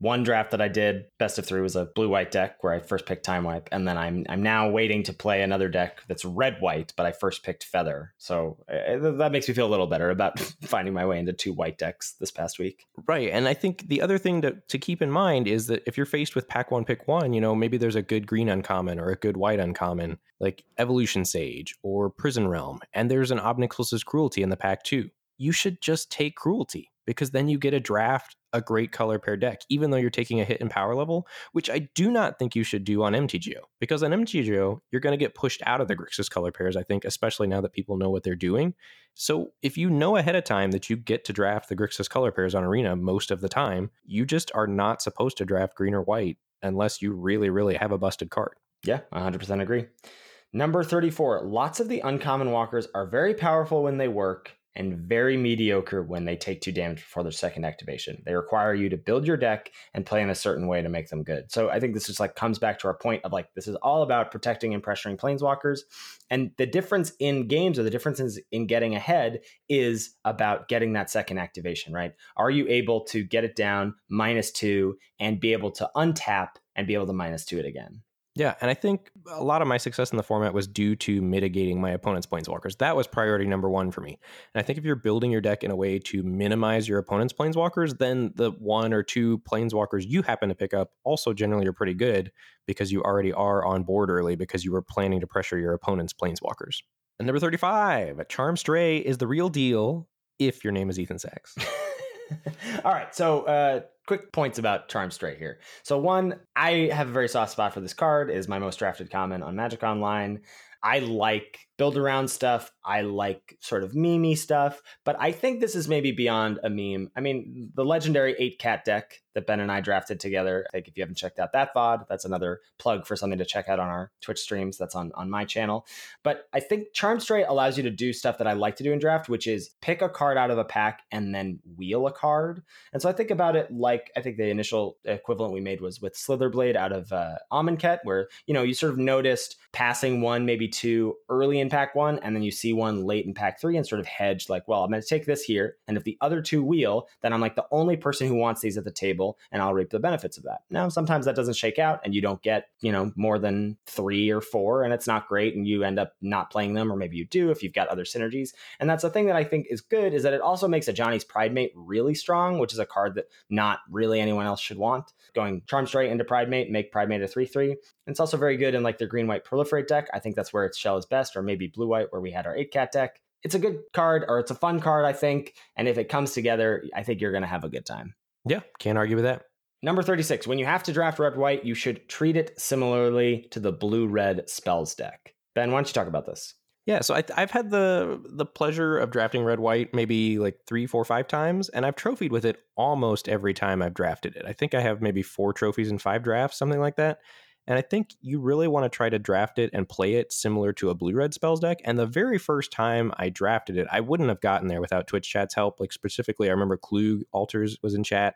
one draft that I did, best of three, was a blue white deck where I first picked Time Wipe, and then I'm I'm now waiting to play another deck that's red white, but I first picked Feather, so uh, that makes me feel a little better about finding my way into two white decks this past week. Right, and I think the other thing to to keep in mind is that if you're faced with pack one, pick one, you know maybe there's a good green uncommon or a good white uncommon like Evolution Sage or Prison Realm, and there's an Ob Nixilis Cruelty in the pack too. You should just take Cruelty because then you get a draft a great color pair deck, even though you're taking a hit in power level, which I do not think you should do on MTGO. Because on MTGO, you're going to get pushed out of the Grixis color pairs, I think, especially now that people know what they're doing. So if you know ahead of time that you get to draft the Grixis color pairs on Arena most of the time, you just are not supposed to draft green or white unless you really, really have a busted card. Yeah, 100% agree. Number 34, lots of the uncommon walkers are very powerful when they work and very mediocre when they take two damage before their second activation. They require you to build your deck and play in a certain way to make them good. So I think this just like comes back to our point of like this is all about protecting and pressuring planeswalkers. And the difference in games or the differences in getting ahead is about getting that second activation, right? Are you able to get it down minus two and be able to untap and be able to minus two it again? Yeah, and I think a lot of my success in the format was due to mitigating my opponent's planeswalkers. That was priority number one for me. And I think if you're building your deck in a way to minimize your opponent's planeswalkers, then the one or two planeswalkers you happen to pick up also generally are pretty good because you already are on board early because you were planning to pressure your opponent's planeswalkers. And number 35, Charm Stray is the real deal if your name is Ethan Saks. All right. So, uh, quick points about Charm Stray here. So, one, I have a very soft spot for this card. It is my most drafted common on Magic Online. I like build around stuff. I like sort of meme stuff, but I think this is maybe beyond a meme. I mean, the legendary eight cat deck that Ben and I drafted together. I think if you haven't checked out that VOD, that's another plug for something to check out on our Twitch streams. That's on, on my channel. But I think Charm Stray allows you to do stuff that I like to do in draft, which is pick a card out of a pack and then wheel a card. And so I think about it like I think the initial equivalent we made was with Slitherblade out of uh, Amonkhet, where you know you sort of noticed passing one, maybe two early in pack one, and then you see one late in pack three and sort of hedge like, well, I'm going to take this here. And if the other two wheel, then I'm like the only person who wants these at the table and I'll reap the benefits of that. Now, sometimes that doesn't shake out and you don't get, you know, more than three or four and it's not great and you end up not playing them, or maybe you do if you've got other synergies. And that's the thing that I think is good is that it also makes Ajani's Pridemate really strong, which is a card that not really anyone else should want. Going Charm Stray into Pridemate, make Pridemate a 3 3. It's also very good in like their green white proliferate deck. I think that's where its shell is best, or maybe blue white where we had our eight cat deck. It's a good card, or it's a fun card, I think. And if it comes together, I think you're going to have a good time. Yeah, can't argue with that. Number 36. When you have to draft red white, you should treat it similarly to the blue red spells deck. Ben, why don't you talk about this? Yeah, so I, have had the the pleasure of drafting red white maybe like three, four, five times, and I've trophied with it almost every time I've drafted it. I think I have maybe four trophies in five drafts, something like that. And I think you really want to try to draft it and play it similar to a blue red spells deck. And the very first time I drafted it, I wouldn't have gotten there without Twitch chat's help. Like specifically, I remember Klug Altars was in chat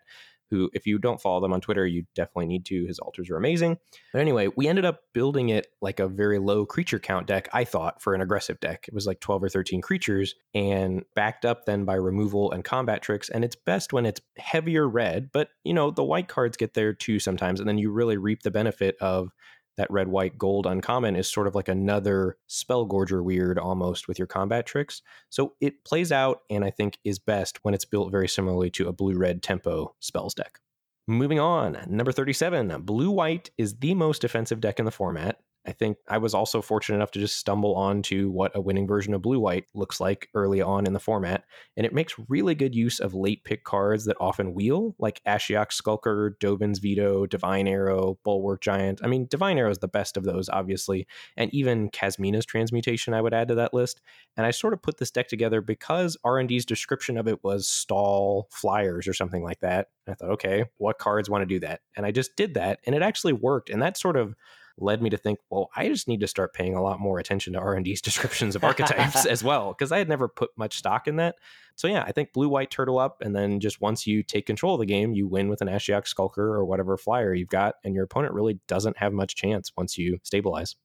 who, if you don't follow them on Twitter, you definitely need to. His altars are amazing. But anyway, we ended up building it like a very low creature count deck, I thought, for an aggressive deck. It was like 12 or 13 creatures and backed up then by removal and combat tricks. And it's best when it's heavier red, but you know, the white cards get there too sometimes. And then you really reap the benefit of that red, white, gold uncommon is sort of like another Spellgorger weird almost with your combat tricks. So it plays out and I think is best when it's built very similarly to a blue red tempo spells deck. Moving on, number 37, blue white is the most defensive deck in the format. I think I was also fortunate enough to just stumble onto what a winning version of Blue White looks like early on in the format. And it makes really good use of late pick cards that often wheel, like Ashiok Skulker, Dovin's Veto, Divine Arrow, Bulwark Giant. I mean, Divine Arrow is the best of those, obviously. And even Kasmina's Transmutation I would add to that list. And I sort of put this deck together because R&D's description of it was stall flyers or something like that. And I thought, okay, what cards want to do that? And I just did that, and it actually worked. And that sort of led me to think, well, I just need to start paying a lot more attention to R&D's descriptions of archetypes as well because I had never put much stock in that. So yeah, I think blue white turtle up and then just once you take control of the game, you win with an Ashiok Skulker or whatever flyer you've got and your opponent really doesn't have much chance once you stabilize.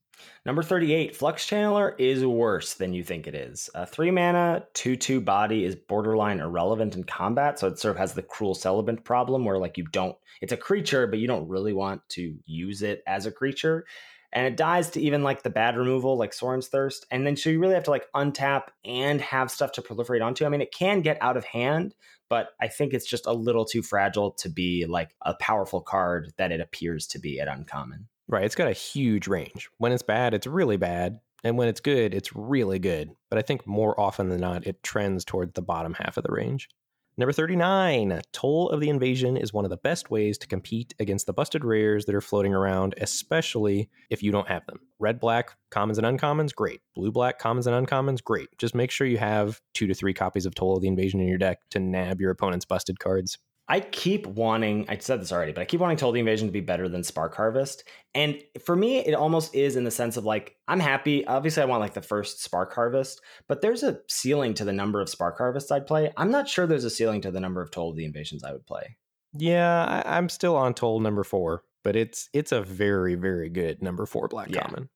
Number 38, Flux Channeler is worse than you think it is. A three mana, 2 2 body is borderline irrelevant in combat. So it sort of has the cruel celebrant problem where, like, you don't, it's a creature, but you don't really want to use it as a creature. And it dies to even like the bad removal, like Sorin's Thirst. And then so you really have to like untap and have stuff to proliferate onto. I mean, it can get out of hand, but I think it's just a little too fragile to be like a powerful card that it appears to be at uncommon. Right. It's got a huge range. When it's bad, it's really bad. And when it's good, it's really good. But I think more often than not, it trends toward the bottom half of the range. Number 39, Toll of the Invasion is one of the best ways to compete against the busted rares that are floating around, especially if you don't have them. Red, black, commons and uncommons, great. Blue, black, commons and uncommons, great. Just make sure you have two to three copies of Toll of the Invasion in your deck to nab your opponent's busted cards. I keep wanting, I said this already, but I keep wanting Toll the Invasion to be better than Spark Harvest. And for me, it almost is in the sense of like, I'm happy. Obviously, I want like the first Spark Harvest, but there's a ceiling to the number of Spark Harvests I'd play. I'm not sure there's a ceiling to the number of Toll the Invasions I would play. Yeah, I, am still on Toll number four, but it's it's a very, very good number four black yeah. common.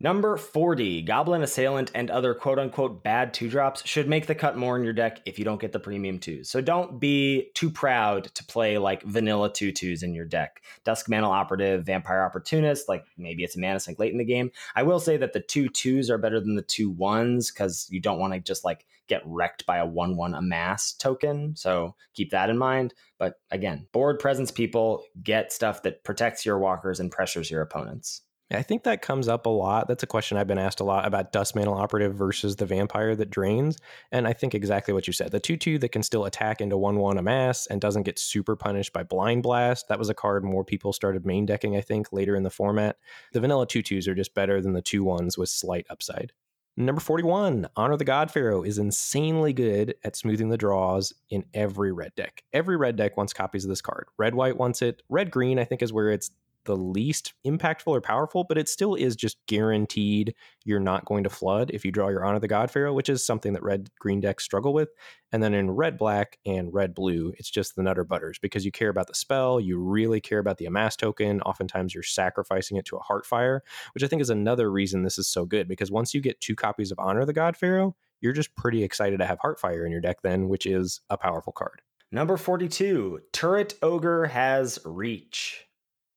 Number 40, Goblin Assailant and other quote unquote bad two drops should make the cut more in your deck if you don't get the premium twos. So don't be too proud to play like vanilla two twos in your deck. Duskmantle Operative, Vampire Opportunist, like maybe it's a mana sink late in the game. I will say that the two twos are better than the two ones because you don't want to just like get wrecked by a 1 1 amass token. So keep that in mind. But again, board presence people get stuff that protects your walkers and pressures your opponents. I think that comes up a lot. That's a question I've been asked a lot about Duskmantle Operative versus the Vampire that drains. And I think exactly what you said. The 2 2 that can still attack into 1 1 amass and doesn't get super punished by Blind Blast. That was a card more people started main decking, I think, later in the format. The vanilla 2 2s are just better than the 2 1s with slight upside. Number 41, Honor the God Pharaoh is insanely good at smoothing the draws in every red deck. Every red deck wants copies of this card. Red white wants it. Red green, I think, is where it's the least impactful or powerful, but it still is just guaranteed you're not going to flood if you draw your Honor the God Pharaoh, which is something that red green decks struggle with. And then in red black and red blue, it's just the nutter butters because you care about the spell, you really care about the amass token. Oftentimes you're sacrificing it to a Heartfire, which I think is another reason this is so good because once you get two copies of Honor the God Pharaoh, you're just pretty excited to have Heartfire in your deck then, which is a powerful card. Number 42, Turret Ogre has reach.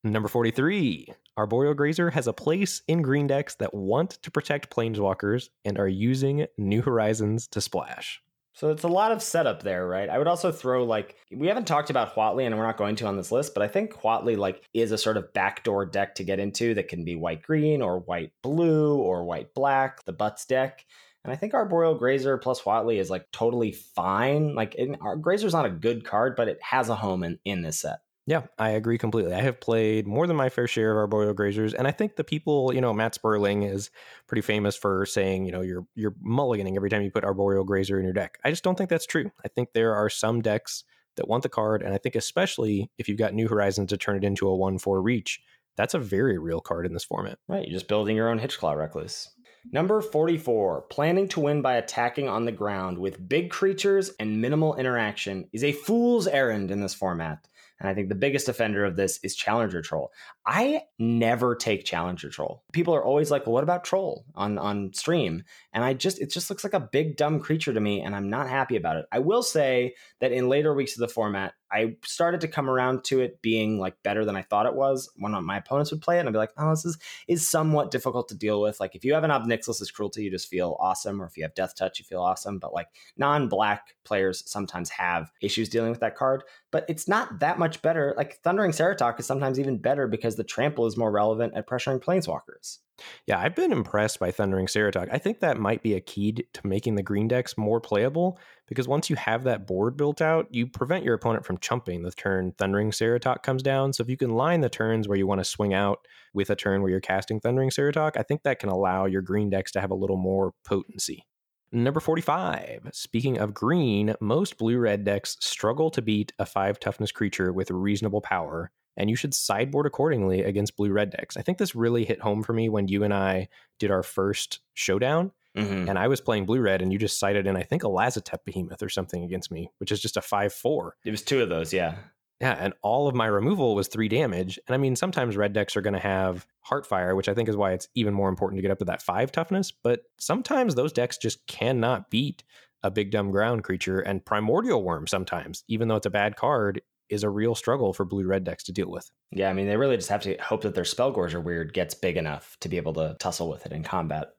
Number 43. Arboreal Grazer has a place in green decks that want to protect planeswalkers and are using New Horizons to splash. So it's a lot of setup there, right? I would also throw like we haven't talked about Huatli and we're not going to on this list, but I think Huatli like is a sort of backdoor deck to get into that can be white green or white blue or white black, the butts deck. And I think Arboreal Grazer plus Huatli is like totally fine. Like it, Grazer's not a good card, but it has a home in, in this set. Yeah, I agree completely. I have played more than my fair share of arboreal grazers, and I think the people, you know, Matt Sperling is pretty famous for saying, you know, you're you're mulliganing every time you put arboreal grazer in your deck. I just don't think that's true. I think there are some decks that want the card, and I think especially if you've got New Horizons to turn it into a one four reach, that's a very real card in this format. Right, you're just building your own Hitchclaw Recluse. Number 44, planning to win by attacking on the ground with big creatures and minimal interaction is a fool's errand in this format. And I think the biggest offender of this is Challenger Troll. I never take Challenger Troll. People are always like, well, what about Troll on, on stream? And I just, it just looks like a big dumb creature to me, and I'm not happy about it. I will say that in later weeks of the format, I started to come around to it being like better than I thought it was when my opponents would play it. And I'd be like, oh, this is, is somewhat difficult to deal with. Like if you have an Ob Nixilis' Cruelty, you just feel awesome. Or if you have Death Touch, you feel awesome. But like non black players sometimes have issues dealing with that card. But it's not that much better. Like Thundering Ceratok is sometimes even better because the trample is more relevant at pressuring planeswalkers. Yeah, I've been impressed by Thundering Ceratok. I think that might be a key to making the green decks more playable because once you have that board built out, you prevent your opponent from chumping the turn Thundering Ceratok comes down. So if you can line the turns where you want to swing out with a turn where you're casting Thundering Ceratok, I think that can allow your green decks to have a little more potency. Number 45. Speaking of green, most blue red decks struggle to beat a 5 toughness creature with reasonable power, and you should sideboard accordingly against blue red decks. I think this really hit home for me when you and I did our first showdown. Mm-hmm. And I was playing blue red, and you just cited in, I think, a Lazotep Behemoth or something against me, which is just a 5 4. It was two of those, yeah. Yeah, and all of my removal was three damage. And I mean, sometimes red decks are going to have Heartfire, which I think is why it's even more important to get up to that five toughness. But sometimes those decks just cannot beat a big dumb ground creature. And Primordial Wurm sometimes, even though it's a bad card, is a real struggle for blue red decks to deal with. Yeah, I mean, they really just have to hope that their Spellgorger Weird gets big enough to be able to tussle with it in combat.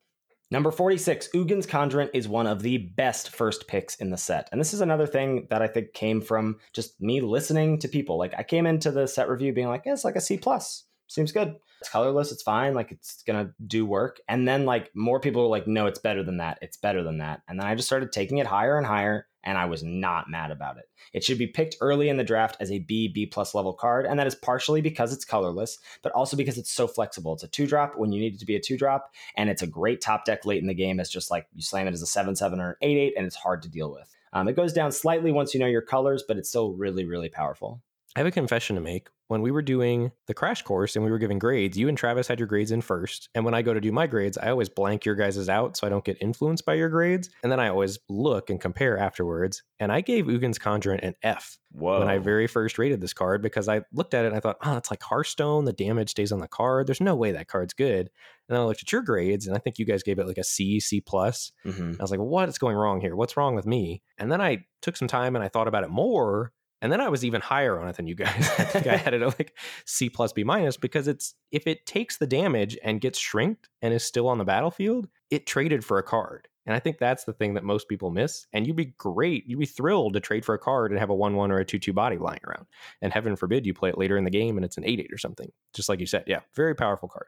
Number 46, Ugin's Conjurant is one of the best first picks in the set. And this is another thing that I think came from just me listening to people. Like I came into the set review being like, yeah, it's like a C plus. Seems good. It's colorless, it's fine, like it's gonna do work. And then like more people were like, no, it's better than that. It's better than that. And then I just started taking it higher and higher and I was not mad about it. It should be picked early in the draft as a B, B plus level card, and that is partially because it's colorless, but also because it's so flexible. It's a two drop when you need it to be a two drop, and it's a great top deck late in the game It's just like you slam it as a 7 7 or an 8 8, and it's hard to deal with. Um, it goes down slightly once you know your colors, but it's still really, really powerful. I have a confession to make. When we were doing the crash course and we were giving grades, you and Travis had your grades in first. And when I go to do my grades, I always blank your guys' out so I don't get influenced by your grades. And then I always look and compare afterwards. And I gave Ugin's Conjurant an F Whoa. when I very first rated this card because I looked at it and I thought, oh, it's like Hearthstone. The damage stays on the card. There's no way that card's good. And then I looked at your grades and I think you guys gave it like a C, C plus. Mm-hmm. I was like, what is going wrong here? What's wrong with me? And then I took some time and I thought about it more and then I was even higher on it than you guys. I think I had it at like C plus B minus because it's if it takes the damage and gets shrinked and is still on the battlefield, it traded for a card. And I think that's the thing that most people miss. And you'd be great, you'd be thrilled to trade for a card and have a 1 1 or a 2 2 body lying around. And heaven forbid you play it later in the game and it's an 8 8 or something. Just like you said. Yeah, very powerful card.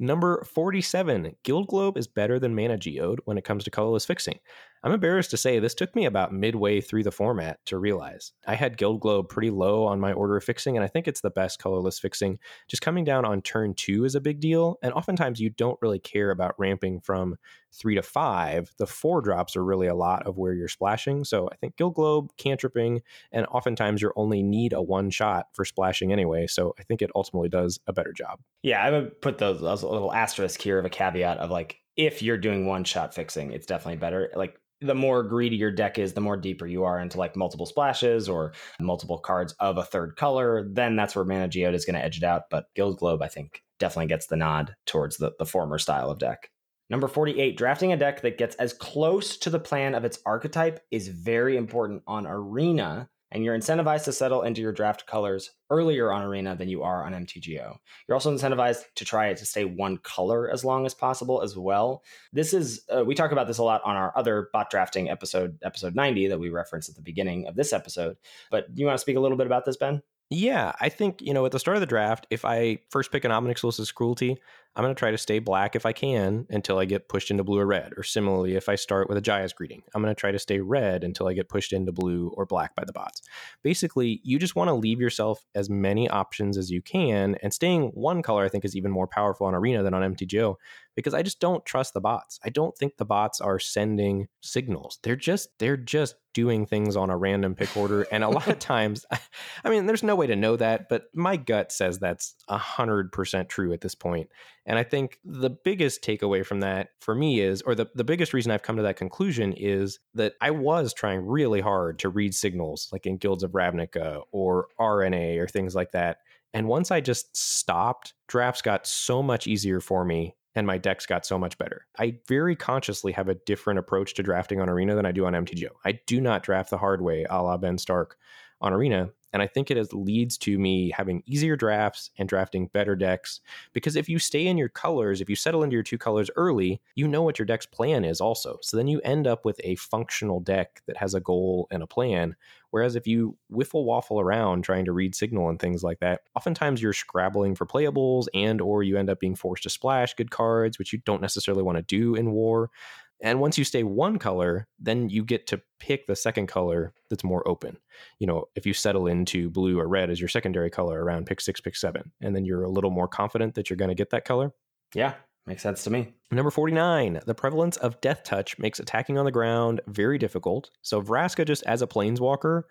Number 47, Guild Globe is better than Mana Geode when it comes to colorless fixing. I'm embarrassed to say this took me about midway through the format to realize. I had Guild Globe pretty low on my order of fixing, and I think it's the best colorless fixing. Just coming down on turn two is a big deal, and oftentimes you don't really care about ramping from three to five. The four drops are really a lot of where you're splashing. So I think Guild Globe, cantripping, and oftentimes you only need a one shot for splashing anyway. So I think it ultimately does a better job. Yeah, I would put those, those little asterisk here of a caveat of like if you're doing one shot fixing, it's definitely better. Like the more greedy your deck is, the more deeper you are into like multiple splashes or multiple cards of a third color, then that's where Mana Geode is going to edge it out. But Guild Globe, I think, definitely gets the nod towards the, the former style of deck. Number 48, drafting a deck that gets as close to the plan of its archetype is very important on Arena and you're incentivized to settle into your draft colors earlier on Arena than you are on MTGO. You're also incentivized to try to stay one color as long as possible as well. This is uh, we talk about this a lot on our other bot drafting episode, episode 90 that we referenced at the beginning of this episode. But you want to speak a little bit about this, Ben? Yeah, I think, you know, at the start of the draft, if I first pick an Ob Nixilis's Cruelty, I'm going to try to stay black if I can until I get pushed into blue or red. Or similarly, if I start with a Jaya's Greeting, I'm going to try to stay red until I get pushed into blue or black by the bots. Basically, you just want to leave yourself as many options as you can, and staying one color, I think, is even more powerful on Arena than on MTGO because I just don't trust the bots. I don't think the bots are sending signals. They're just they're just doing things on a random pick order, and a lot of times, I mean, there's no way to know that, but my gut says that's a hundred percent true at this point. And I think the biggest takeaway from that for me is, or the, the biggest reason I've come to that conclusion is that I was trying really hard to read signals like in Guilds of Ravnica or RNA or things like that. And once I just stopped, drafts got so much easier for me and my decks got so much better. I very consciously have a different approach to drafting on Arena than I do on MTGO. I do not draft the hard way, a la Ben Stark on Arena. And I think it is, leads to me having easier drafts and drafting better decks. Because if you stay in your colors, if you settle into your two colors early, you know what your deck's plan is also. So then you end up with a functional deck that has a goal and a plan. Whereas if you wiffle waffle around trying to read signal and things like that, oftentimes you're scrabbling for playables and or you end up being forced to splash good cards, which you don't necessarily want to do in war. And once you stay one color, then you get to pick the second color that's more open. You know, if you settle into blue or red as your secondary color around pick six, pick seven, and then you're a little more confident that you're going to get that color. Yeah, makes sense to me. Number 49, the prevalence of Death Touch makes attacking on the ground very difficult. So Vraska, just as a planeswalker,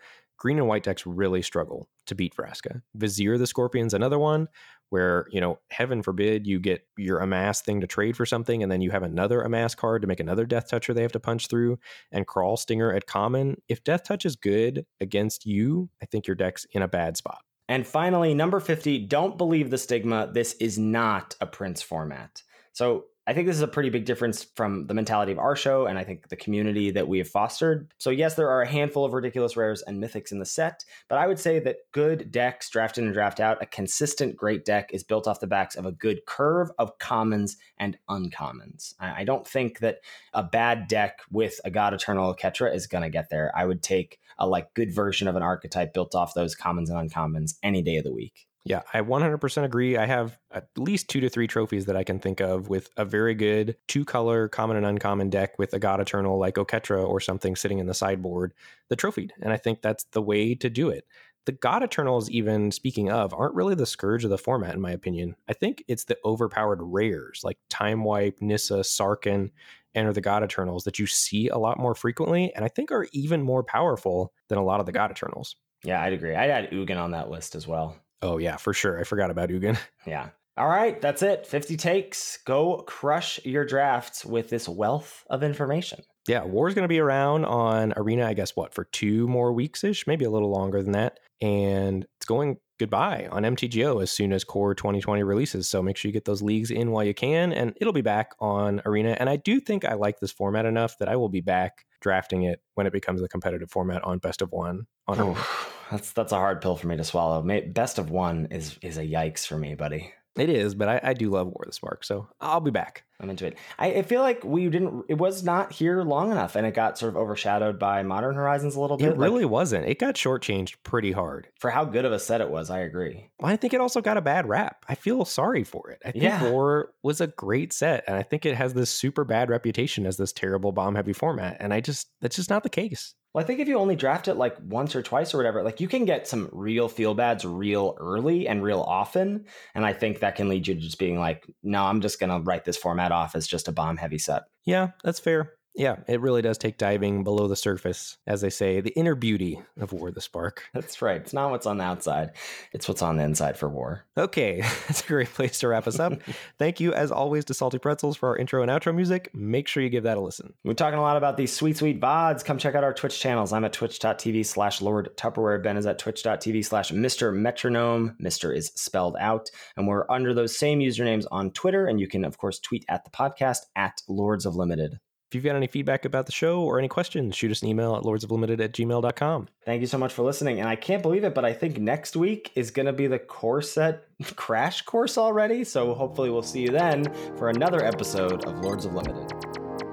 green and white decks really struggle to beat Vraska. Vizier the Scorpion's another one where, you know, heaven forbid you get your amass thing to trade for something and then you have another amass card to make another death toucher they have to punch through and Kraul Stinger at common. If death touch is good against you, I think your deck's in a bad spot. And finally, number 50, don't believe the stigma. This is not a Prince format. So I think this is a pretty big difference from the mentality of our show and I think the community that we have fostered. So, yes, there are a handful of ridiculous rares and mythics in the set, but I would say that good decks, draft in and draft out, a consistent great deck is built off the backs of a good curve of commons and uncommons. I don't think that a bad deck with a God Eternal Oketra is going to get there. I would take a like good version of an archetype built off those commons and uncommons any day of the week. Yeah, I 100% agree. I have at least two to three trophies that I can think of with a very good two color common and uncommon deck with a God Eternal like Oketra or something sitting in the sideboard, the trophied. And I think that's the way to do it. The God Eternals, even speaking of, aren't really the scourge of the format, in my opinion. I think it's the overpowered rares like Time Wipe, Nissa, Sarkhan, Enter the God Eternals that you see a lot more frequently and I think are even more powerful than a lot of the God Eternals. Yeah, I'd agree. I'd add Ugin on that list as well. Oh yeah, for sure. I forgot about Ugin. Yeah. All right, that's it. 50 takes. Go crush your drafts with this wealth of information. Yeah, War's going to be around on Arena, I guess, what, for two more weeks ish, maybe a little longer than that. And it's going goodbye on MTGO as soon as Core 2020 releases. So make sure you get those leagues in while you can, and it'll be back on Arena. And I do think I like this format enough that I will be back drafting it when it becomes a competitive format on Best of One on Arena. That's that's a hard pill for me to swallow. Best of one is is a yikes for me, buddy. It is, but I, I do love War of the Spark, so I'll be back. I'm into it. I, I, feel like we didn't. It was not here long enough, and it got sort of overshadowed by Modern Horizons a little bit. It really like, wasn't. It got shortchanged pretty hard for how good of a set it was. I agree. Well, I think it also got a bad rap. I feel sorry for it. I think yeah. War was a great set, and I think it has this super bad reputation as this terrible bomb heavy format, and I just that's just not the case. Well, I think if you only draft it like once or twice or whatever, like you can get some real feel bads real early and real often. And I think that can lead you to just being like, no, I'm just going to write this format off as just a bomb heavy set. Yeah, that's fair. Yeah, it really does take diving below the surface, as they say, the inner beauty of War the Spark. That's right. It's not what's on the outside, it's what's on the inside for War. Okay, that's a great place to wrap us up. Thank you, as always, to Salty Pretzels for our intro and outro music. Make sure you give that a listen. We're talking a lot about these sweet, sweet VODs. Come check out our Twitch channels. I'm at twitch.tv slash Lord Tupperware. Ben is at twitch.tv slash Mr. Metronome. Mr. is spelled out. And we're under those same usernames on Twitter. And you can, of course, tweet at the podcast at Lords of Limited. If you've got any feedback about the show or any questions, shoot us an email at lordsoflimited at gmail.com. Thank you so much for listening. And I can't believe it, but I think next week is going to be the core set crash course already. So hopefully we'll see you then for another episode of Lords of Limited.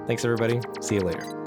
Thanks, everybody. See you later.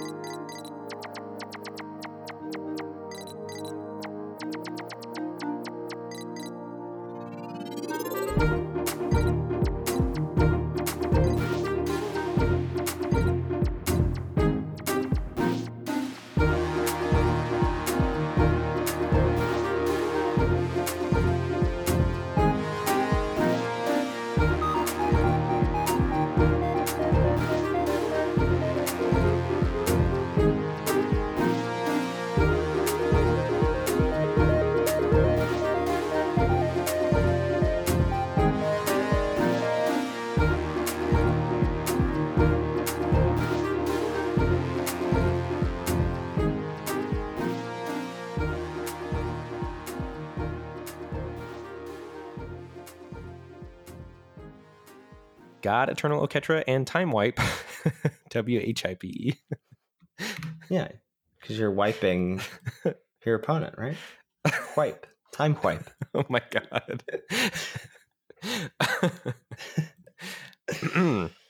Eternal Oketra, and Time Wipe. W H I P E. Yeah, because you're wiping your opponent, right? Wipe. Time wipe. Oh my God.